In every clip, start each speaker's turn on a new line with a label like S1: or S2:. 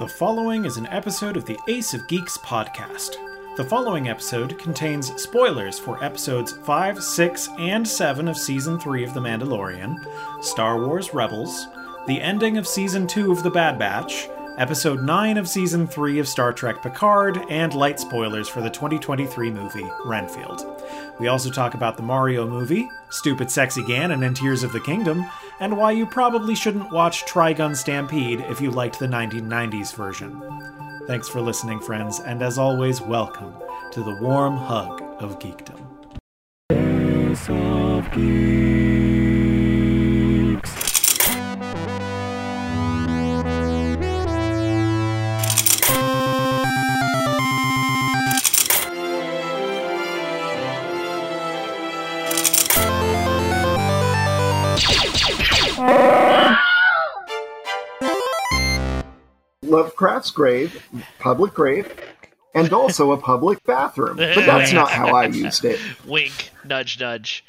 S1: The following is an episode of the Ace of Geeks podcast. The following episode contains spoilers for episodes 5, 6, and 7 of Season 3 of The Mandalorian, Star Wars Rebels, the ending of Season 2 of The Bad Batch, Episode 9 of Season 3 of Star Trek Picard, and light spoilers for the 2023 movie Renfield. We also talk about the Mario movie, Stupid Sexy Ganon and Tears of the Kingdom, and why you probably shouldn't watch Trigun Stampede if you liked the 1990s version. Thanks for listening, friends, and as always, welcome to the warm hug of geekdom.
S2: Lovecraft's grave, public grave, and also a public bathroom. But that's not how I used it.
S3: Wink, nudge, nudge.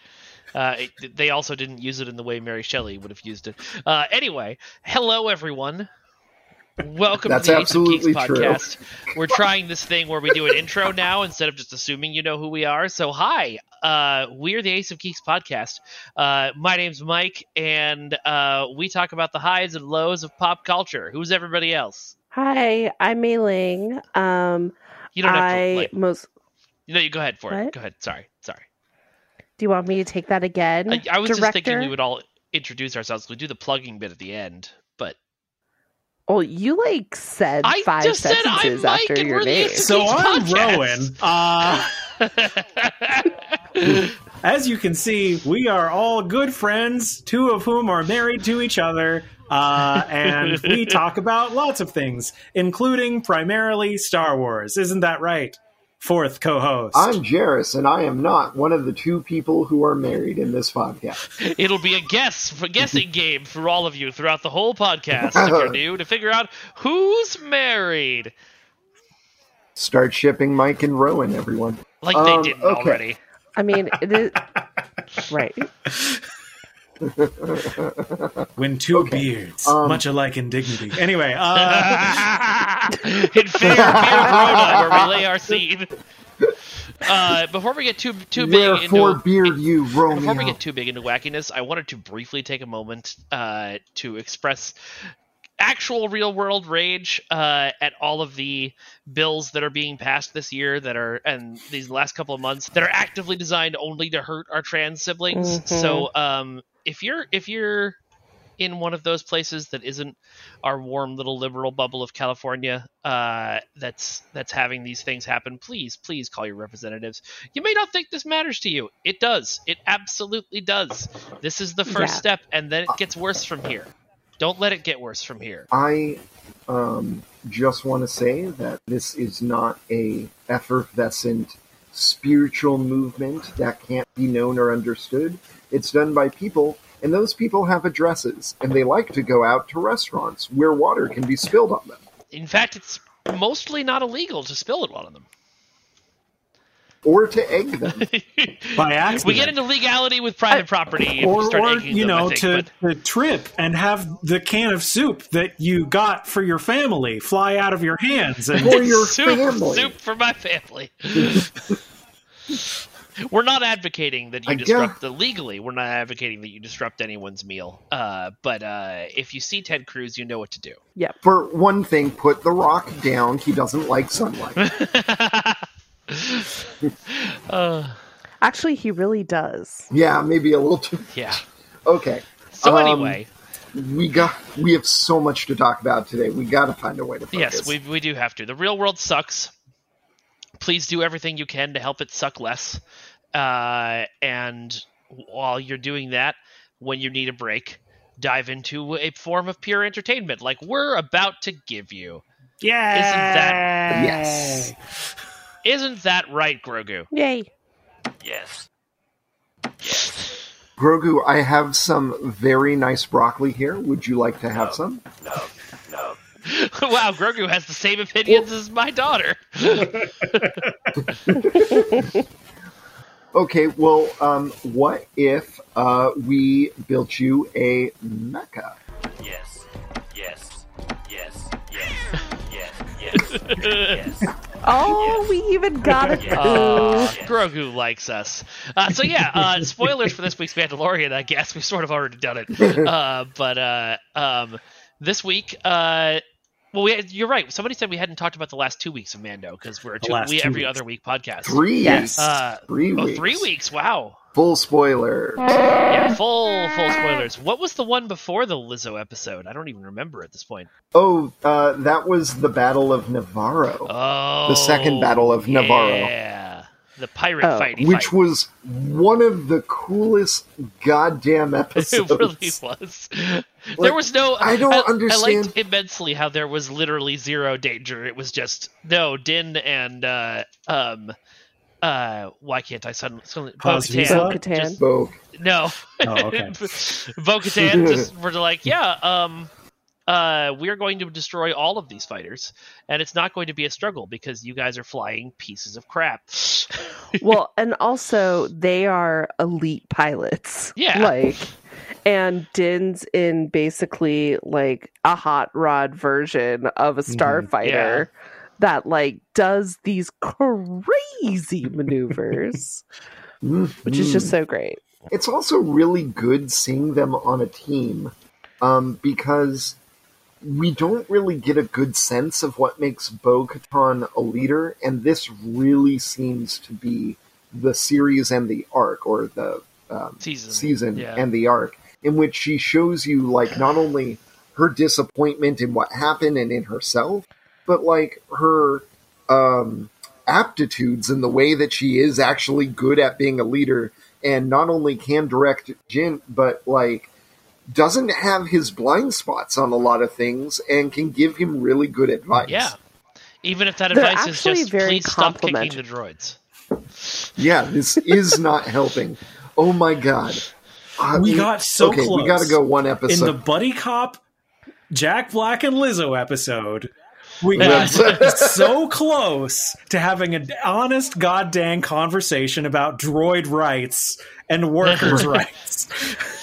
S3: Uh, it- they also didn't use it in the way Mary Shelley would have used it. Uh, anyway, hello everyone. Welcome
S2: That's
S3: to the Ace of Geeks
S2: absolutely true.
S3: podcast. We're trying this thing where we do an intro now instead of just assuming you know who we are. So, hi, uh, we're the Ace of Geeks podcast. Uh, my name's Mike, and uh, we talk about the highs and lows of pop culture. Who's everybody else?
S4: Hi, I'm Mei Ling. Um,
S3: You don't have
S4: I
S3: to. Like,
S4: most.
S3: no, you go ahead for it. Go ahead. Sorry, sorry.
S4: Do you want me to take that again?
S3: I, I was just thinking we would all introduce ourselves. We do the plugging bit at the end, but
S4: Oh, you like said
S3: I
S4: five
S3: just said I'm
S4: sentences
S3: Mike
S4: after your
S3: we're
S4: name.
S1: So I'm
S3: podcast.
S1: Rowan. Uh, as you can see, we are all good friends, two of whom are married to each other, uh, and we talk about lots of things, including primarily Star Wars. Isn't that right? Fourth co-host.
S2: I'm Jarys, and I am not one of the two people who are married in this podcast.
S3: It'll be a guess for guessing game for all of you throughout the whole podcast if you're new to figure out who's married,
S2: Start shipping Mike and Rowan, everyone.
S3: like
S2: Um,
S3: they didn't
S2: okay.
S3: already.
S4: I mean, it is right.
S1: when two
S2: Okay.
S1: beards,
S2: Um,
S1: much alike in dignity. Anyway, uh,
S3: in fair beer Rona, where we lay our seed. Uh, before we get too too big
S2: Wherefore
S3: into
S2: beard you, Romeo?
S3: Before we get too big into wackiness, I wanted to briefly take a moment uh, to express actual real world rage uh, at all of the bills that are being passed this year that are and these last couple of months that are actively designed only to hurt our trans siblings.
S4: Mhm.
S3: So um, if you're if you're in one of those places that isn't our warm little liberal bubble of California uh, that's that's having these things happen, please, please call your representatives. You may not think this matters to you. It does. It absolutely does. This is the first
S4: Yeah.
S3: step, and then it gets worse from here. Don't let it get worse from here.
S2: I um, just want to say that this is not a effervescent spiritual movement that can't be known or understood. It's done by people, and those people have addresses, and they like to go out to restaurants where water can be spilled on them.
S3: In fact, it's mostly not illegal to spill it on them.
S2: Or to egg them.
S1: by accident.
S3: we get into legality with private property if
S1: or,
S3: start
S1: or
S3: egging
S1: you
S3: them,
S1: know,
S3: think,
S1: to,
S3: but-
S1: to trip and have the can of soup that you got for your family fly out of your hands. And
S2: For your
S3: soup,
S2: family.
S3: soup for my family. we're not advocating that you
S2: I
S3: disrupt the legally. We're not advocating that you disrupt anyone's meal. Uh, but uh, if you see Ted Cruz, you know what to do. Yeah.
S2: For one thing, put the rock down. He doesn't like sunlight.
S3: uh,
S4: Actually, he really does.
S2: Yeah, maybe a little too.
S3: yeah.
S2: Okay.
S3: So
S2: Um,
S3: anyway,
S2: We got we have so much to talk about today. We got to find a way to focus.
S3: yes, we we do have to. The real world sucks. Please do everything you can to help it suck less. Uh, and while you're doing that, when you need a break, dive into a form of pure entertainment like we're about to give you.
S1: Yeah.
S3: Isn't that-
S2: Yes.
S3: Isn't that right, Grogu?
S4: Yay.
S5: Yes.
S2: Grogu, I have some very nice broccoli here. Would you like to have some?
S5: No. No.
S3: wow, Grogu has the same opinions as my daughter.
S2: Okay, well, um, what if uh, we built you a mecha?
S5: Yes. Yes. Yes. Yes. Yes. Yes. Yes.
S4: Oh, we even got it.
S5: Yeah.
S3: Uh,
S5: Yeah.
S3: Grogu likes us. Uh, so yeah, uh, spoilers for this week's Mandalorian. I guess we've sort of already done it. Uh, but uh, um, this week, uh, well, we, you're right. Somebody said we hadn't talked about the last two weeks of Mando because we're a two, we
S1: two
S3: every
S1: weeks.
S3: other week podcast.
S2: Three
S4: Yes.
S2: weeks.
S3: Uh,
S2: three
S3: oh,
S2: weeks.
S3: three weeks. Wow.
S2: Full spoiler.
S3: Yeah, full full spoilers. What was the one before the Lizzo episode? I don't even remember at this point.
S2: Oh, uh, that was the Battle of Nevarro,
S3: Oh,
S2: The second Battle of Nevarro.
S3: Yeah, the pirate
S4: Oh.
S3: fighty
S2: which
S3: fight.
S2: was one of the coolest goddamn episodes.
S3: It really was. There was no.
S2: I don't
S3: I
S2: understand-
S3: liked immensely how there was literally zero danger. It was just no Din and uh, um, uh, why can't I suddenly? suddenly
S1: Pause
S3: Bo-Katan
S1: visa?
S4: Bo-Katan.
S3: just-
S2: Spoke.
S3: no.
S1: Oh, okay.
S3: Bo-Katan just were like, yeah, um, uh, we're going to destroy all of these fighters, and it's not going to be a struggle because you guys are flying pieces of crap.
S4: well, and also they are elite pilots.
S3: Yeah.
S4: Like and Din's in basically like a hot rod version of a starfighter that like does these crazy maneuvers, which is just so great.
S2: It's also really good seeing them on a team um, because we don't really get a good sense of what makes Bo Katan a leader, and this really seems to be the series and the arc, or the um,
S3: Season.
S2: season
S3: Yeah.
S2: and the arc, in which she shows you like not only her disappointment in what happened and in herself, but like her um, aptitudes and the way that she is actually good at being a leader, and not only can direct Din, but like doesn't have his blind spots on a lot of things and can give him really good advice.
S3: Yeah. Even if that
S4: They're
S3: advice is just
S4: very
S3: please stop kicking the droids.
S2: Yeah, this is not helping. Oh my god. Uh,
S1: We got so
S2: okay,
S1: close.
S2: we got to go one episode In
S1: the Buddy Cop, Jack Black and Lizzo episode, we got so close to having an honest goddamn conversation about droid rights and workers' rights.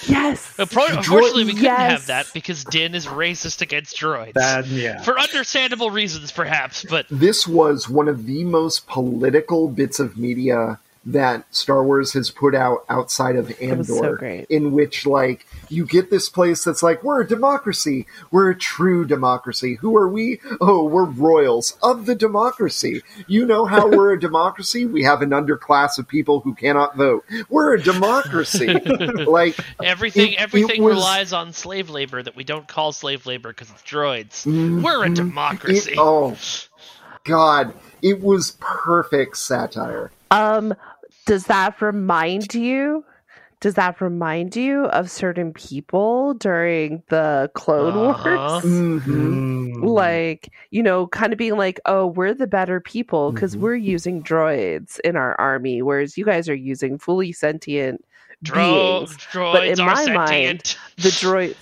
S4: Yes.
S3: But pro- unfortunately, we couldn't have that because Din is racist against droids.
S1: That, yeah.
S3: For understandable reasons, perhaps, but
S2: this was one of the most political bits of media that Star Wars has put out outside of Andor.
S4: so great.
S2: In which, like, you get this place that's like, we're a democracy. We're a true democracy. Who are we? Oh, we're royals of the democracy. You know how we're a democracy? We have an underclass of people who cannot vote. We're a democracy. like,
S3: everything
S2: It- it
S3: everything
S2: was-
S3: relies on slave labor that we don't call slave labor because it's droids. We're a democracy.
S2: it, oh, God. It was perfect satire.
S4: Um, does that remind you? Does that remind you of certain people during the Clone
S3: Uh-huh.
S4: Wars?
S2: Mhm.
S1: Mm.
S4: Like, you know, kind of being like, oh, we're the better people because
S1: Mhm.
S4: we're using droids in our army, whereas you guys are using fully sentient
S3: Dro-
S4: beings.
S3: droids But
S4: in
S3: are
S4: my mind. The droid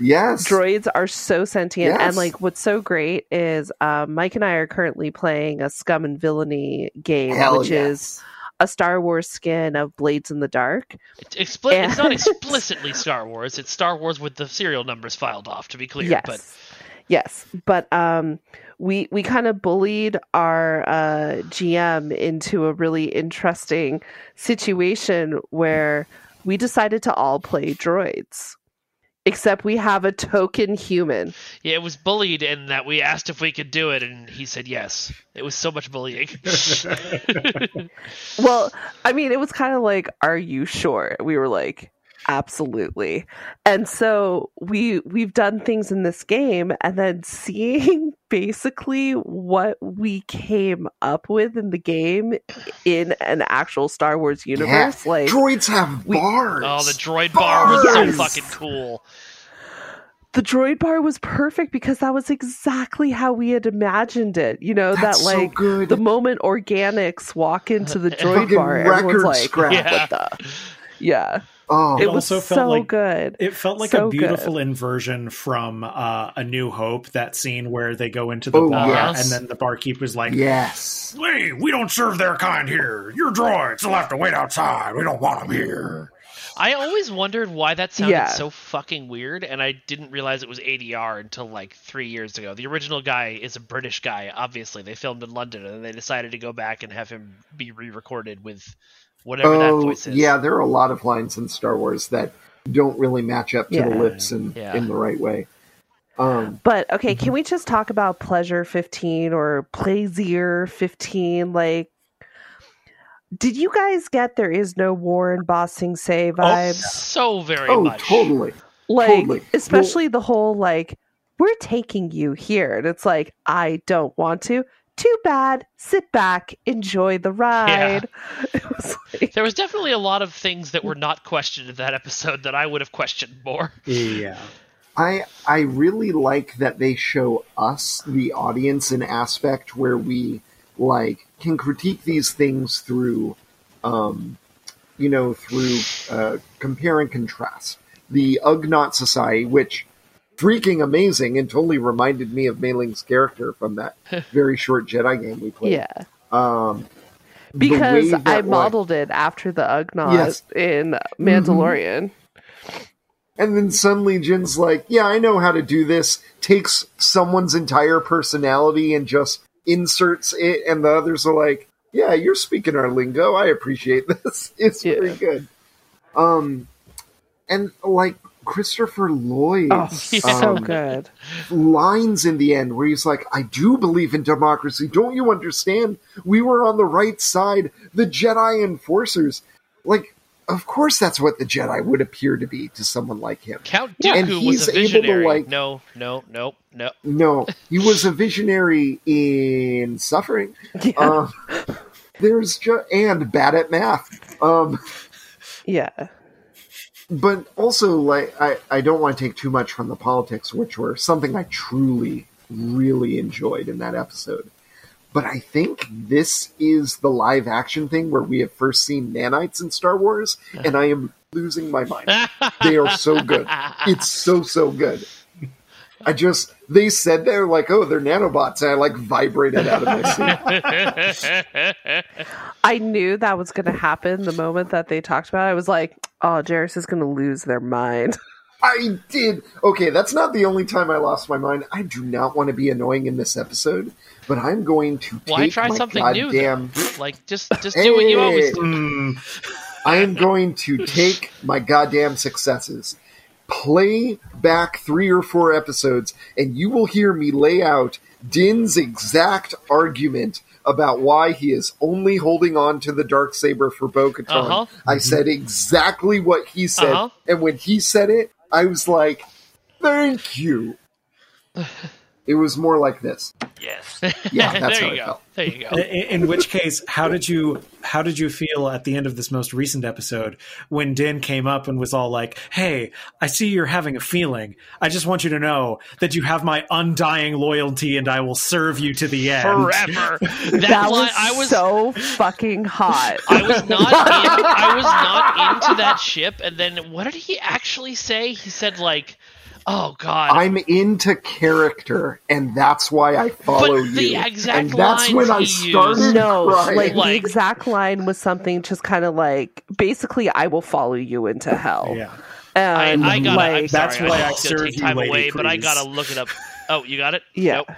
S2: Yes.
S4: droids are so sentient
S2: Yes.
S4: and like what's so great is um, mike and i are currently playing a scum and villainy game
S2: Hell
S4: which
S2: yes.
S4: is a star wars skin of blades in the dark
S3: It's, expli- it's not explicitly Star Wars. It's Star Wars with the serial numbers filed off, to be clear.
S4: yes
S3: But
S4: yes but um we we kind of bullied our uh gm into a really interesting situation where we decided to all play droids except we have a token human
S3: yeah, it was bullied in that we asked if we could do it, and he said yes. It was so much bullying.
S4: Well, I mean, it was kind of like, "Are you sure?" We were like, "Absolutely." And so we we've done things in this game, and then seeing basically what we came up with in the game in an actual Star Wars universe, like
S2: Droids have
S4: we-
S2: bars.
S3: oh, the droid bar was so fucking cool.
S4: the droid bar was perfect because that was exactly how we had imagined it. You know,
S2: That's
S4: that
S2: so
S4: like
S2: good.
S4: the moment organics walk into the droid bar, everyone's
S2: record
S4: like,
S2: scratch.
S3: Yeah.
S4: what the? Yeah,
S2: oh,
S4: it was
S1: also felt
S4: so
S1: like-
S4: good.
S1: It felt like
S4: So
S1: a
S4: good.
S1: beautiful inversion from uh, A New Hope, that scene where they go into the
S2: Oh,
S1: bar
S3: yes.
S1: and then the barkeeper's like,
S2: yes.
S6: Hey, we don't serve their kind here. Your droids will have to wait outside. We don't want them here.
S3: I always wondered why that sounded
S4: Yeah.
S3: so fucking weird, and I didn't realize it was ADR until like three years ago. The original guy is a British guy, obviously. They filmed in London, and they decided to go back and have him be re-recorded with whatever that
S2: Oh,
S3: voice is.
S2: yeah. There are a lot of lines in Star Wars that don't really match up to the lips in,
S3: Yeah.
S2: in the right way. Um,
S4: But okay, can we just talk about Pleasure 15 or Plaisir 15? Like, did you guys get There Is No War in Ba Sing Se oh, vibes?
S3: so very
S2: oh,
S3: much.
S2: totally.
S4: like,
S2: totally.
S4: especially the whole, like, we're taking you here. And it's like, I don't want to. Too bad. Sit back, enjoy the ride. It was like,
S3: There was definitely a lot of things that were not questioned in that episode that I would have questioned more.
S1: yeah.
S2: I I really like that they show us the audience an aspect where we like can critique these things through um you know through uh, compare and contrast the Ugnaught Society which freaking amazing and totally reminded me of Mei Ling's character from that very short Jedi game we played
S4: yeah.
S2: um
S4: Because I
S2: that, like-
S4: modeled it after the Ugnaught
S2: Yes.
S4: in Mandalorian.
S2: And then suddenly Din's like, yeah, I know how to do this. Takes someone's entire personality and just inserts it. And the others are like, yeah, you're speaking our lingo. I appreciate this. It's
S4: Yeah.
S2: very good. Um, and like Christopher Lloyd,
S4: Oh, so
S2: um,
S4: good.
S2: lines in the end where he's like, I do believe in democracy. Don't you understand? We were on the right side. The Jedi enforcers. Like, of course that's what the Jedi would appear to be to someone like him.
S3: Count
S2: Yeah. And
S3: Dooku was
S2: he's
S3: a
S2: able to,
S3: visionary.
S2: like-
S3: No, no, no, no.
S2: No, he was a visionary in suffering.
S4: Yeah.
S2: Um, there's just and bad at math. Um,
S4: yeah.
S2: but also, like, I, I don't want to take too much from the politics, which were something I truly, really enjoyed in that episode. But I think this is the live action thing where we have first seen nanites in Star Wars, and I am losing my mind. They are so good. It's so, so good. I just, they said they're like, oh, they're nanobots, and I like vibrated out of my seat.
S4: I knew that was going to happen the moment that they talked about it. I was like, oh, Jarys is going to lose their mind.
S2: I did. Okay, that's not the only time I lost my mind. I do not want to be annoying in this episode, but I'm going to take
S3: Why try
S2: my
S3: something new?
S2: goddamn.
S3: Then? Like just just do what you always do.
S2: I am going to take my goddamn successes, play back three or four episodes, and you will hear me lay out Din's exact argument about why he is only holding on to the dark saber for Bo-Katan.
S3: Uh-huh.
S2: I said exactly what he said,
S3: Uh-huh.
S2: and when he said it, I was like, "Thank you." It was more like this.
S5: Yes.
S2: Yeah, that's
S3: there
S2: how
S3: you
S2: I
S3: go.
S2: felt.
S3: There you go.
S1: in, in which case, how did you how did you feel at the end of this most recent episode when Din came up and was all like, "Hey, I see you're having a feeling. I just want you to know that you have my undying loyalty, and I will serve you to the end."
S3: Forever. That,
S4: that was,
S3: I was
S4: so fucking hot.
S3: I was not in, I was not into that ship and then what did he actually say? He said like oh god.
S2: I'm into character, and that's why I follow
S3: But the
S2: you.
S3: exact
S2: and that's
S3: lines
S2: when I
S3: he
S2: started
S3: used-
S4: no,
S2: crying.
S4: like the exact line was something just kind of like basically, I will follow you into hell.
S1: Yeah.
S4: And
S3: I gotta I'm
S4: like,
S1: That's why I
S3: was gonna
S1: serve you,
S3: time
S1: Lady
S3: away, but I gotta look it up. Oh, you got it?
S4: Yeah.
S3: Nope.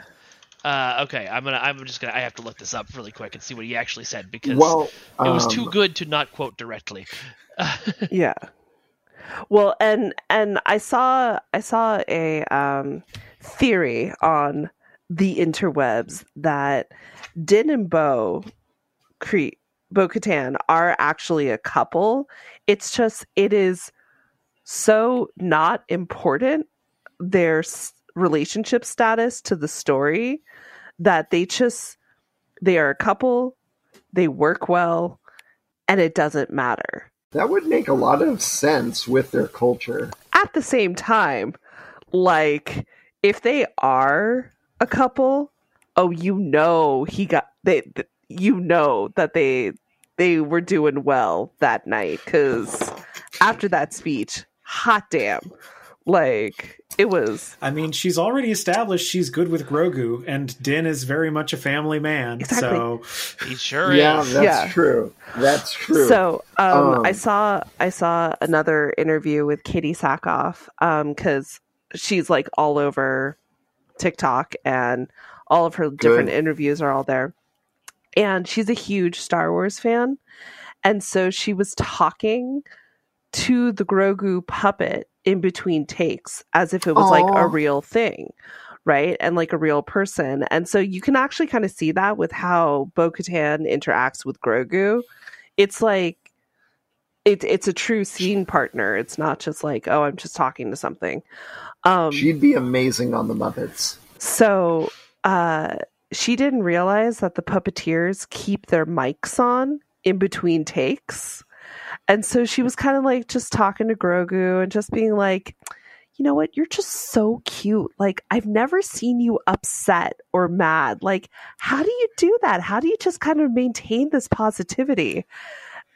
S3: Uh, okay, I'm gonna. I'm just gonna. I have to look this up really quick and see what he actually said because
S2: well,
S3: it was
S2: um,
S3: too good to not quote directly.
S4: yeah well and and i saw i saw a um theory on the interwebs that din and bo bo katan are actually a couple. It's just it is so not important their s- relationship status to the story that they just they are a couple they work well and it doesn't matter
S2: That would make a lot of sense with their culture.
S4: at the same time, like if they are a couple, oh, you know he got they, th- you know that they they were doing well that night because after that speech, hot damn, like it was
S1: I mean, she's already established she's good with Grogu, and Din is very much a family man.
S4: Exactly.
S1: So
S3: He sure
S2: yeah,
S3: is.
S2: that's
S4: Yeah.
S2: true. That's true.
S4: So um, I
S2: Um,
S4: saw I saw another interview with Katee Sackhoff because she's like all over TikTok and all of her different
S2: Good.
S4: interviews are all there. And she's a huge Star Wars fan. And so she was talking to the Grogu puppet in between takes as if it was like a real thing, right? And like a real person. And so you can actually kind of see that with how Bo Katan interacts with Grogu. It's like it, it's a true scene partner. It's not just like, oh, I'm just talking to something. Um,
S2: She'd be amazing on the Muppets.
S4: so uh, she didn't realize that the puppeteers keep their mics on in between takes. And so she was kind of like just talking to Grogu and just being like, you know what? You're just so cute. Like, I've never seen you upset or mad. Like, how do you do that? How do you just kind of maintain this positivity?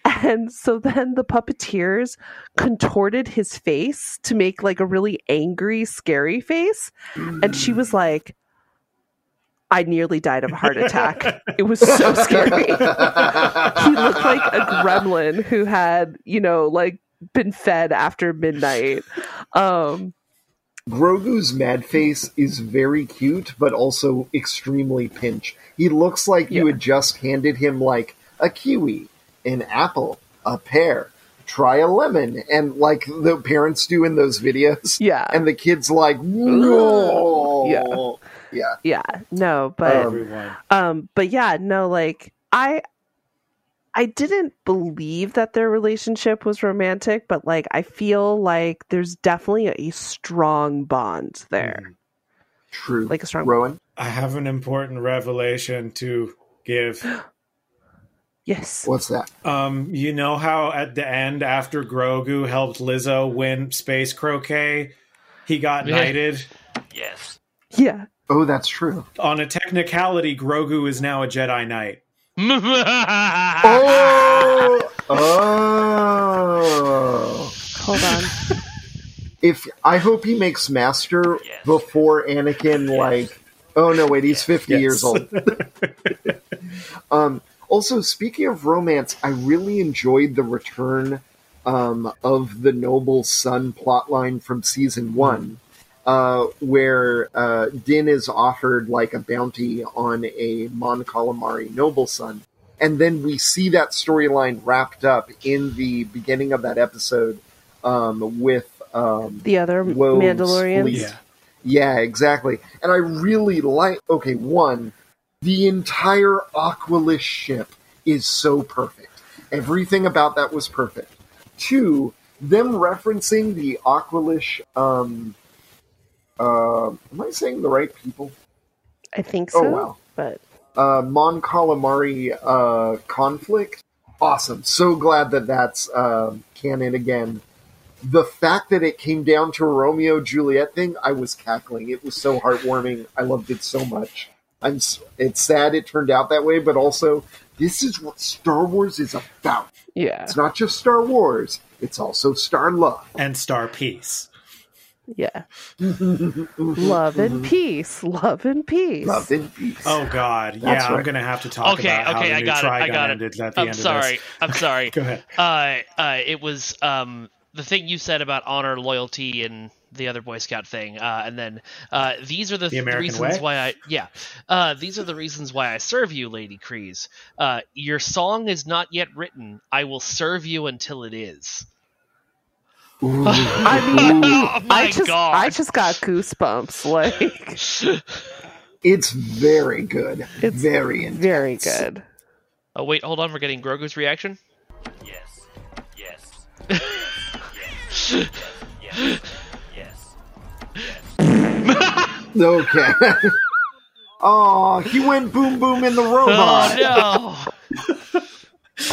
S4: And so then the puppeteers contorted his face to make like a really angry, scary face. And she was like, I nearly died of a heart attack. It was so scary. he looked like a gremlin who had, you know, like been fed after midnight. Um,
S2: Grogu's mad face is very cute, but also extremely pinch. He looks like you had just handed him like a kiwi, an apple, a pear, try a lemon, and like the parents do in those videos.
S4: Yeah.
S2: And the kid's like, no.
S4: Yeah.
S2: Yeah.
S4: yeah, no, but
S2: Um,
S1: everyone.
S4: um but yeah no like i i didn't believe that their relationship was romantic but like i feel like there's definitely a strong bond there
S2: True.
S4: like a strong
S2: Rowan?
S1: I have an important revelation to give.
S4: yes
S2: What's that?
S1: Um, you know how at the end, after Grogu helped Lizzo win space croquet, he got
S3: Yeah.
S1: knighted.
S5: Yes.
S4: yeah
S2: Oh, that's true.
S1: On a technicality, Grogu is now a Jedi Knight.
S2: Oh! oh!
S4: hold on
S2: if I hope he makes Master
S5: Yes.
S2: before Anakin, like, oh no, wait, he's fifty
S1: Yes.
S2: years old. um, also, speaking of romance, I really enjoyed the return um, of the noble son plotline from season one, uh, where uh, Din is offered like a bounty on a Mon Calamari noble son. And then we see that storyline wrapped up in the beginning of that episode um, with um,
S4: the other
S2: Woe's
S4: mandalorians
S2: fleet.
S1: Yeah.
S2: Yeah, exactly. And I really like. Okay, one, the entire Aqualish ship is so perfect. Everything about that was perfect. Two, them referencing the Aqualish. Um, uh, am I saying the right people?
S4: i think so.
S2: Oh,
S4: so
S2: wow.
S4: but
S2: uh, Mon Calamari uh, conflict. Awesome. So glad that that's um canon again. The fact that it came down to a Romeo Juliet thing, I was cackling. It was so heartwarming. I loved it so much. I'm. It's sad it turned out that way, but also this is what Star Wars is about.
S4: yeah
S2: It's not just Star Wars. It's also Star Love.
S1: And Star Peace.
S4: Yeah love and peace love and peace
S2: Love and peace.
S1: Oh God, yeah,
S2: That's
S1: I'm gonna have to talk
S3: okay,
S1: about how
S3: okay,
S1: the
S3: I
S1: new
S3: got it. I
S1: Trigun
S3: got it.
S1: ended at the
S3: I'm
S1: end
S3: sorry.
S1: of
S3: I'm sorry.
S1: this. Go ahead.
S3: uh, uh, it was um, the thing you said about honor, loyalty, and the other Boy Scout thing, uh, and then uh, these are the, th- reasons
S1: way?
S3: why I yeah, uh, these are the reasons why I serve you, Lady Kryze. Uh, your song is not yet written. I will serve you until it is.
S2: Ooh.
S4: i mean
S3: Oh my
S4: i just
S3: God.
S4: i just got goosebumps like
S2: it's very good.
S4: It's
S2: very intense.
S4: very good
S3: Oh wait, hold on. We're getting Grogu's reaction.
S5: Yes. Yes. yes. Yes. Yes.
S2: Okay. oh, he went boom boom in the robot.
S3: Oh no!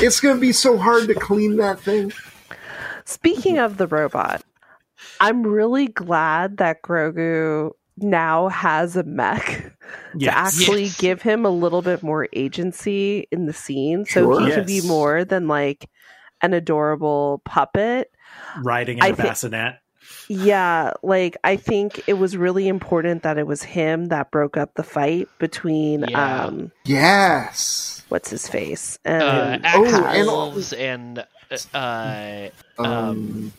S2: It's going to be so hard to clean that thing.
S4: Speaking of the robot, I'm really glad that Grogu now has a mech
S1: Yes.
S4: to actually
S3: Yes.
S4: give him a little bit more agency in the scene so
S2: Sure.
S4: he can be more than like an adorable puppet.
S1: riding in
S4: I
S1: a
S4: thi-
S1: bassinet.
S4: Yeah, like I think it was really important that it was him that broke up the fight between
S3: Yeah.
S4: um
S2: Yes.
S4: what's his face
S3: uh,
S4: and
S2: Oh, and-
S3: and uh,
S2: Um,
S3: Um,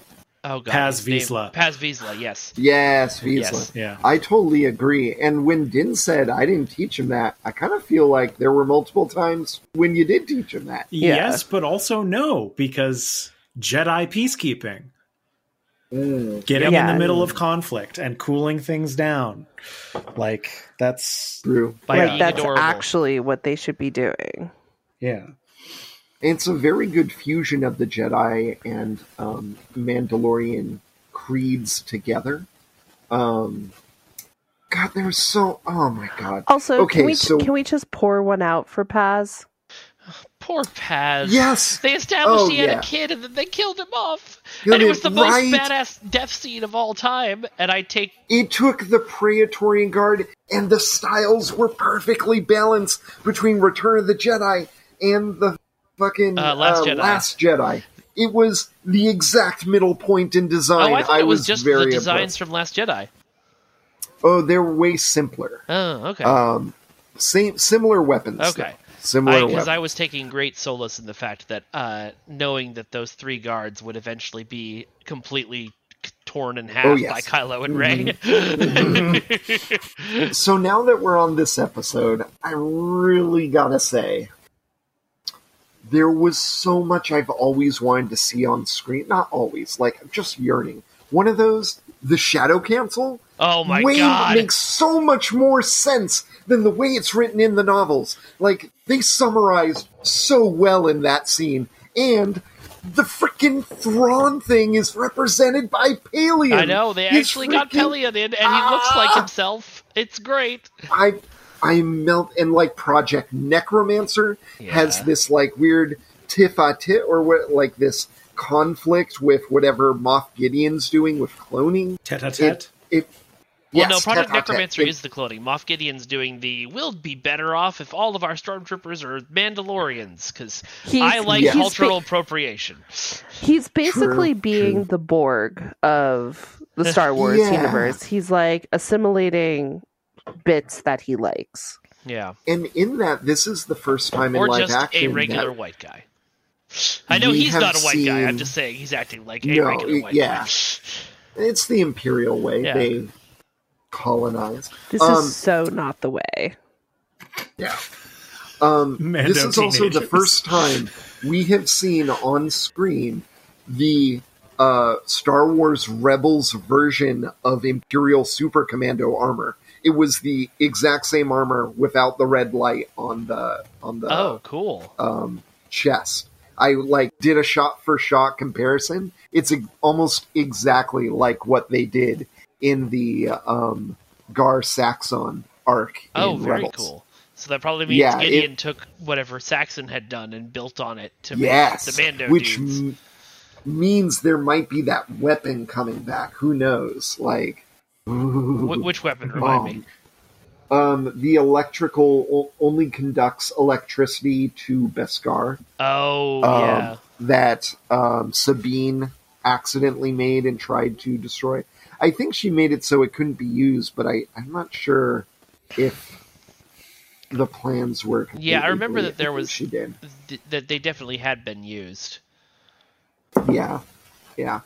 S3: oh god,
S1: Paz
S3: his
S1: Vizsla.
S3: Paz Vizsla, yes.
S2: yes, Vizsla.
S3: Yes.
S1: Yeah.
S2: I totally agree. And when Din said I didn't teach him that, I kind of feel like there were multiple times when you did teach him that.
S4: Yeah.
S1: Yes, but also no, because Jedi peacekeeping.
S2: Mm.
S1: Getting in
S4: Yeah.
S1: the middle of conflict and cooling things down. Like, that's.
S2: True.
S4: Like that's
S3: adorable.
S4: actually what they should be doing.
S1: Yeah.
S2: It's a very good fusion of the Jedi and um, Mandalorian creeds together. Um, God, there's so. Oh my God.
S4: Also,
S2: Okay,
S4: can we
S2: so-
S4: can we just pour one out for Paz?
S3: Poor Paz.
S2: Yes.
S3: They established
S2: Oh,
S3: he had
S2: yeah.
S3: a kid and then they killed him off.
S2: Killed
S3: and it was the most badass death scene of all time. And I take
S2: It took the Praetorian Guard, and the styles were perfectly balanced between Return of the Jedi and the fucking
S3: Uh, Last
S2: uh,
S3: Jedi.
S2: Last Jedi. It was the exact middle point in design.
S3: Oh, I thought it was,
S2: was
S3: just
S2: very
S3: the designs
S2: impressed.
S3: from Last Jedi.
S2: Oh, they're way simpler.
S3: Oh, okay.
S2: Um, same similar weapons.
S3: Okay.
S2: though. Similar
S3: Because
S2: weapons.
S3: I, was taking great solace in the fact that uh, knowing that those three guards would eventually be completely torn in half
S2: Oh, yes. Mm-hmm.
S3: by Kylo and Rey.
S2: So now that we're on this episode, I really gotta say, there was so much I've always wanted to see on screen. Not always, like I'm just yearning. One of those, the shadow council,
S3: oh my
S2: way
S3: god!
S2: makes so much more sense than the way it's written in the novels. Like they summarized so well in that scene, and the freaking Thrawn thing is represented by Pellaeon.
S3: I know they
S2: He's
S3: actually got
S2: freaking-
S3: Pellaeon in, and he looks like
S2: Ah!
S3: himself. It's great.
S2: I I melt and like Project Necromancer has this like weird tiff a tit or what like this conflict with whatever Moff Gideon's doing with cloning.
S1: Tete a
S2: It,
S1: tete.
S2: it
S3: Well,
S2: yes,
S3: no, Project. Necromancer
S2: It-
S3: is the cloning. Moff Gideon's doing the. We'll be better off if all of our stormtroopers are Mandalorians, because I like
S2: he's ba-
S3: cultural appropriation.
S4: He's basically
S2: True,
S4: being
S2: true.
S4: the Borg of the Star Wars
S2: Yeah.
S4: universe. He's like assimilating bits that he likes.
S3: Yeah,
S2: and in that this is the first time in
S3: or
S2: live
S3: just
S2: action
S3: a regular
S2: that-
S3: white guy. I know
S2: We
S3: he's not a white guy. I'm
S2: seen-
S3: just saying he's acting like a
S2: No,
S3: regular white
S2: yeah.
S3: guy.
S2: it's the imperial way
S3: Yeah.
S2: they colonize.
S4: This
S2: Um,
S4: is so not the way.
S2: Yeah. Um,
S1: Mando
S2: this is also the first time we have seen on screen the uh, Star Wars Rebels version of Imperial Super Commando armor. It was the exact same armor without the red light on the on the
S3: Oh, cool.
S2: um, chest. I like did a shot for shot comparison. It's a, almost exactly like what they did in the um, Gar Saxon arc.
S3: Oh, very
S2: Rebels.
S3: cool. So that probably means
S2: Yeah, it-
S3: Gideon took whatever Saxon had done and built on it to
S2: Yes,
S3: make the Mando
S2: which
S3: dudes.
S2: m- means there might be that weapon coming back. Who knows? Like,
S3: Wh- which weapon? Remind me.
S2: um, the electrical o- only conducts electricity to Beskar.
S3: Oh,
S2: um,
S3: yeah.
S2: that um, Sabine accidentally made and tried to destroy. I think she made it so it couldn't be used, but I, I'm not sure if the plans were.
S3: Yeah, I remember that there was-
S2: She did.
S3: Th- that they definitely had been used.
S2: Yeah, yeah.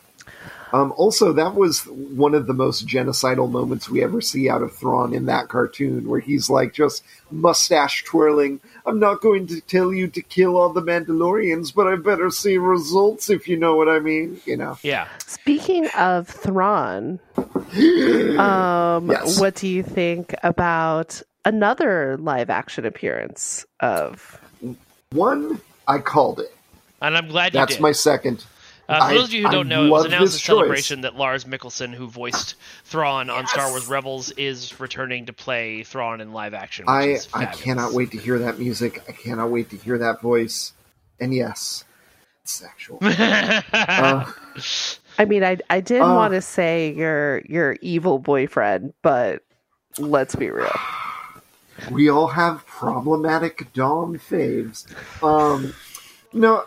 S2: Um, also, that was one of the most genocidal moments we ever see out of Thrawn in that cartoon, where he's like just mustache twirling. I'm not going to tell you to kill all the Mandalorians, but I better see results if you know what I mean. You know.
S3: Yeah.
S4: Speaking of Thrawn, um,
S2: Yes.
S4: what do you think about another live action appearance of?
S2: One, I called it.
S3: And I'm glad you
S2: That's
S3: did.
S2: my second.
S3: Uh, for
S2: I-
S3: those of you who
S2: I
S3: don't know, it was announced
S2: this
S3: at
S2: choice.
S3: Celebration that Lars Mikkelsen, who voiced Thrawn on Star Wars Rebels, is returning to play Thrawn in live action. Which
S2: I
S3: is
S2: I cannot wait to hear that music. I cannot wait to hear that voice. And yes, it's sexual. Uh,
S4: I I mean, I I did
S2: Uh.
S4: want to say your your evil boyfriend, but let's be real.
S2: We all have problematic Dom faves. Um, no,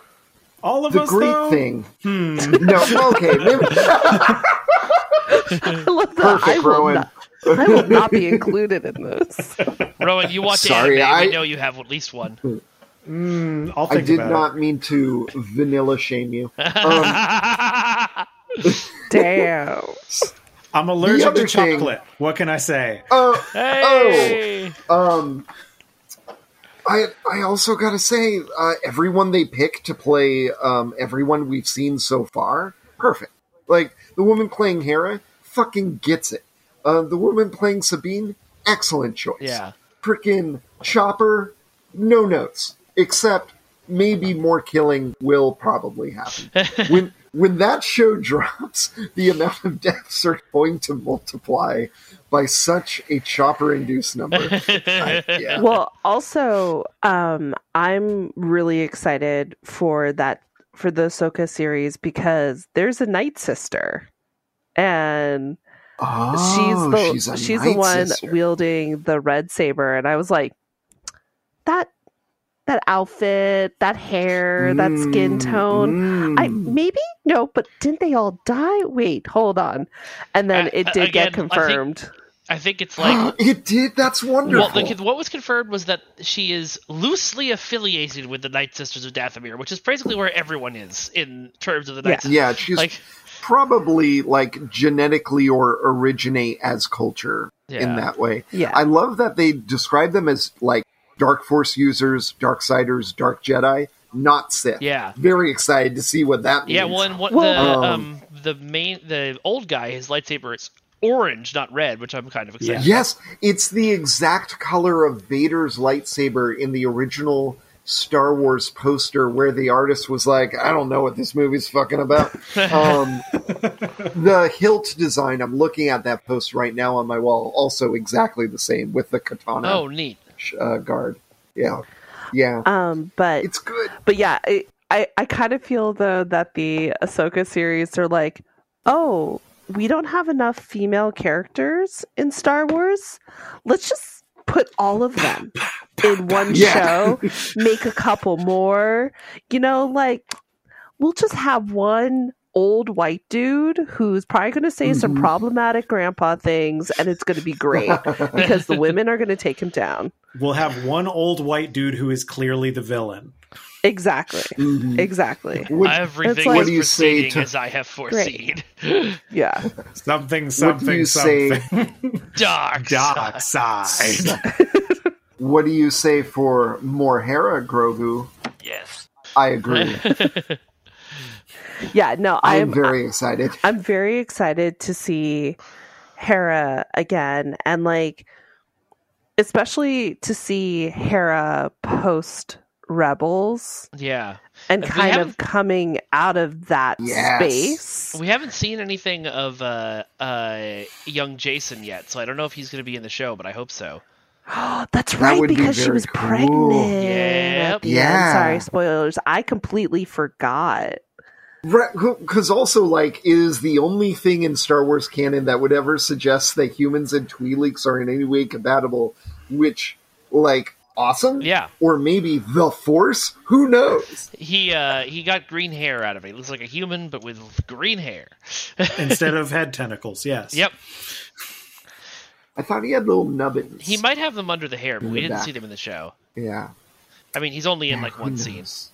S1: All of
S2: the
S1: us,
S2: great
S1: though?
S2: thing.
S1: Hmm.
S2: No, okay, maybe,
S4: I love. I
S2: perfect, Rowan.
S4: not, I will not be included in this.
S3: Rowan, you watch
S2: Sorry,
S3: anime.
S2: I-
S3: We know you have at least one.
S1: Mm, I'll
S2: I did
S1: about
S2: not mean to vanilla shame you. Um,
S4: Damn.
S1: I'm allergic
S2: other
S1: to
S2: thing-
S1: chocolate. What can I say?
S2: uh,
S3: hey!
S2: Um, I I also gotta say, uh, everyone they pick to play um, everyone we've seen so far, perfect. Like the woman playing Hera, fucking gets it. Uh, the woman playing Sabine, excellent choice.
S3: Yeah.
S2: Frickin' Chopper, no notes, except maybe more killing will probably happen. when when that show drops, the amount of deaths are going to multiply by such a chopper-induced number. I- yeah.
S4: Well, also, um, I'm really excited for that for the Ahsoka series because there's a Night Sister, and she's
S2: Oh,
S4: the
S2: she's,
S4: she's the one
S2: Sister.
S4: wielding the red saber, and I was like, that that outfit, that hair, that skin
S2: Mm,
S4: tone. I
S2: mm.
S4: maybe no, but didn't they all die? Wait, hold on, and then
S3: Uh,
S4: it did get
S3: again, I think-
S4: confirmed.
S3: I think it's like
S2: it did. That's
S3: well,
S2: wonderful.
S3: what was confirmed was that she is loosely affiliated with the Night Sisters of Dathomir, which is basically where everyone is in terms of the Night
S4: Yeah.
S3: Sisters.
S2: yeah, she's
S3: Like,
S2: probably like genetically or originate as culture in that way.
S4: Yeah.
S2: I love that they describe them as like dark force users, dark siders, dark Jedi, not Sith.
S3: Yeah.
S2: Very excited to see what that means.
S3: yeah. Well, and what
S4: Well-
S3: the
S2: Um,
S3: um the main the old guy, his lightsaber is orange, not red, which I'm kind of excited.
S1: Yeah.
S2: Yes, it's the exact color of Vader's lightsaber in the original Star Wars poster where the artist was like, I don't know what this movie's fucking about. um, the hilt design, I'm looking at that post right now on my wall, also exactly the same with the katana
S3: Oh, neat.
S2: Uh, guard. Yeah. Yeah.
S4: Um, but
S2: It's good.
S4: but yeah, I I, I kind of feel though that the Ahsoka series are like, oh, we don't have enough female characters in Star Wars. Let's just put all of them in one
S2: Yeah.
S4: show, make a couple more. You know, like we'll just have one old white dude who's probably going to say some
S2: Mhm.
S4: problematic grandpa things, and it's going to be great because the women are going to take him down.
S1: We'll have one old white dude who is clearly the villain.
S4: Exactly.
S2: Mhm.
S4: What
S2: What-
S3: Everything
S4: like-
S2: What do you say
S3: proceeding
S2: to-
S3: as I have foreseen.
S4: Yeah.
S1: Something,
S2: What do
S1: something,
S2: you
S1: something.
S3: Dark.
S1: Dark
S3: side.
S1: side.
S2: What do you say for more Hera, Grogu?
S5: Yes.
S2: I agree.
S4: Yeah. No,
S2: I'm
S4: I'm
S2: very excited.
S4: I'm very excited to see Hera again and like especially to see Hera post Rebels
S3: yeah.
S4: and
S3: We
S4: kind of coming out of that
S2: Yes.
S4: space.
S3: We haven't seen anything of uh, uh, young Jacen yet, so I don't know if he's going to be in the show, but I hope so.
S4: That's right
S2: would be
S4: because she was
S2: cool.
S4: pregnant.
S3: Yep.
S4: At the end.
S2: Yeah.
S4: Sorry, spoilers. I completely forgot.
S2: Because also, like, is the only thing in Star Wars canon that would ever suggest that humans and Twi'leks are in any way compatible, which, like, awesome?
S3: Yeah.
S2: Or maybe the Force? Who knows?
S3: He uh, he got green hair out of it. He looks like a human, but with green hair.
S1: Instead of head tentacles, yes.
S3: Yep.
S2: I thought he had little nubbins.
S3: He might have them under the hair, but we didn't
S2: back.
S3: see them in the show.
S2: Yeah.
S3: I mean, he's only in
S2: Yeah,
S3: like one
S2: knows?
S3: scene.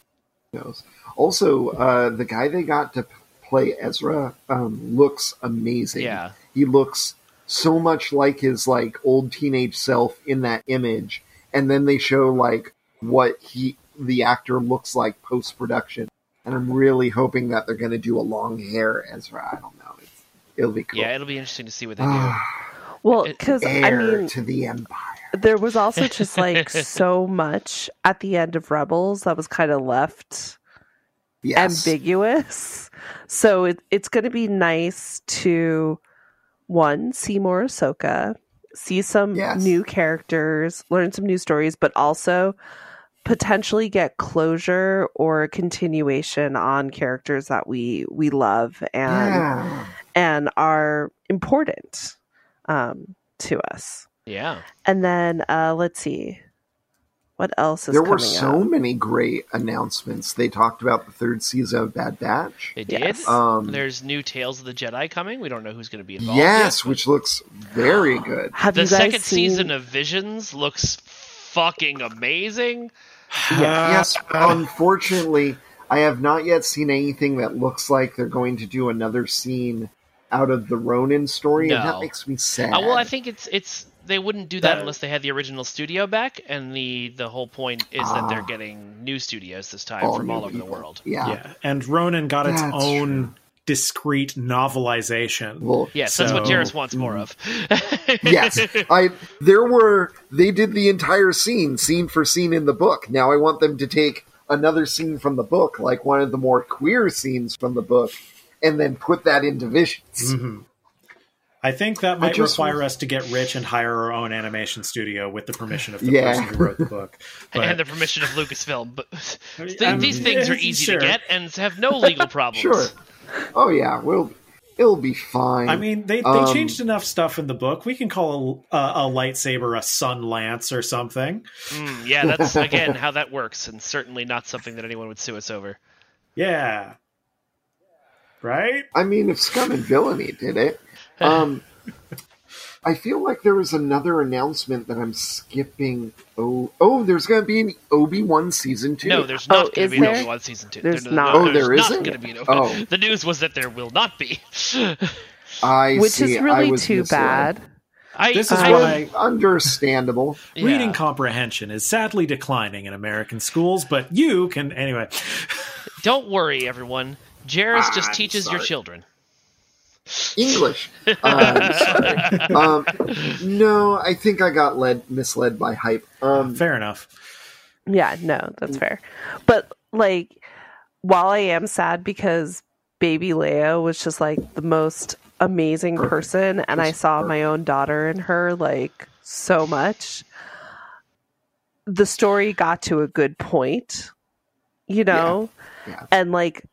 S2: Knows? Also, uh, the guy they got to play Ezra um, looks amazing.
S3: Yeah.
S2: he looks so much like his like old teenage self in that image and then they show like what he the actor looks like post production and i'm really hoping that they're going to do a long hair ezra i don't know it's, it'll be cool
S3: Yeah, it'll be interesting to see what they do.
S4: Well, because I mean,
S2: to the empire
S4: there was also just like so much at the end of Rebels that was kind of left
S2: yes
S4: ambiguous. So it, it's going to be nice to one see more Ahsoka, see some
S2: Yes.
S4: new characters, learn some new stories, but also potentially get closure or continuation on characters that we we love and
S2: Yeah.
S4: and are important um, to us.
S3: Yeah.
S4: And then uh, let's see, what else is
S2: There
S4: coming
S2: were so
S4: up?
S2: many great announcements. They talked about the third season of Bad Batch.
S3: They did.
S4: Yes.
S2: Um,
S3: There's new Tales of the Jedi coming. We don't know who's going to be involved.
S2: yes,
S3: yet, but
S2: which looks very good.
S4: Have
S3: the
S4: you guys
S3: second
S4: seen?
S3: season of Visions looks fucking amazing.
S2: yes, unfortunately, I have not yet seen anything that looks like they're going to do another scene out of the Ronin story, and that makes me sad.
S3: Uh, well, I think it's it's they wouldn't do that,
S1: That-
S3: unless they had the original studio back, and the the whole point is that they're
S2: Ah.
S3: getting new studios this time
S2: All
S3: from all over the world.
S2: Yeah.
S1: Yeah, and Ronin got its own
S2: true.
S1: discrete novelization.
S2: Well,
S3: Yes, that's what
S1: So-
S3: Jarys wants more of.
S2: yes, I there were they did the entire scene scene for scene in the book. Now I want them to take another scene from the book, like one of the more queer scenes from the book, and then put that into Visions.
S1: Mhm. I think that might
S2: just
S1: require
S2: want-
S1: us to get rich and hire our own animation studio with the permission of the
S2: Yeah.
S1: person who wrote the book. But,
S3: and the permission of Lucasfilm, but th-
S1: Um,
S3: these things are easy
S1: sure.
S3: to get and have no legal problems.
S2: Sure. Oh yeah, well, it'll be fine.
S1: I mean, they, they
S2: Um,
S1: changed enough stuff in the book. We can call a, a, a lightsaber a sun lance or something.
S3: Mm, yeah, that's again how that works, and certainly not something that anyone would sue us over.
S1: Yeah. Right?
S2: I mean, if Scum and Villainy did it, um, I feel like there was another announcement that I'm skipping. Oh, oh, there's going to be an Obi Wan season two.
S3: No, there's
S4: Oh,
S3: not going to
S4: is
S3: be an? Obi Wan season two.
S4: There's
S3: There-
S4: not.
S2: Oh,
S3: there's
S2: there
S3: not
S2: isn't?
S3: going to be an Obi.
S2: Oh.
S3: The news was that there will not be.
S2: I
S4: which
S2: see.
S4: is
S2: I
S4: really
S2: was
S4: too
S2: misled.
S4: bad.
S3: I,
S1: This is
S3: I,
S1: why
S2: Understandable.
S3: yeah.
S1: reading comprehension is sadly declining in American schools, but you can, anyway.
S3: Don't worry, everyone. Jarys just
S2: I'm
S3: teaches your children.
S2: English. Um, sorry. Um, no, I think I got led misled by hype. Um,
S1: Fair enough.
S4: Yeah, no, that's fair. But like, while I am sad because baby Leia was just like the most amazing
S2: Perfect.
S4: person, and I saw
S2: perfect.
S4: my own daughter in her like so much. The story got to a good point, you know,
S2: yeah.
S4: and like.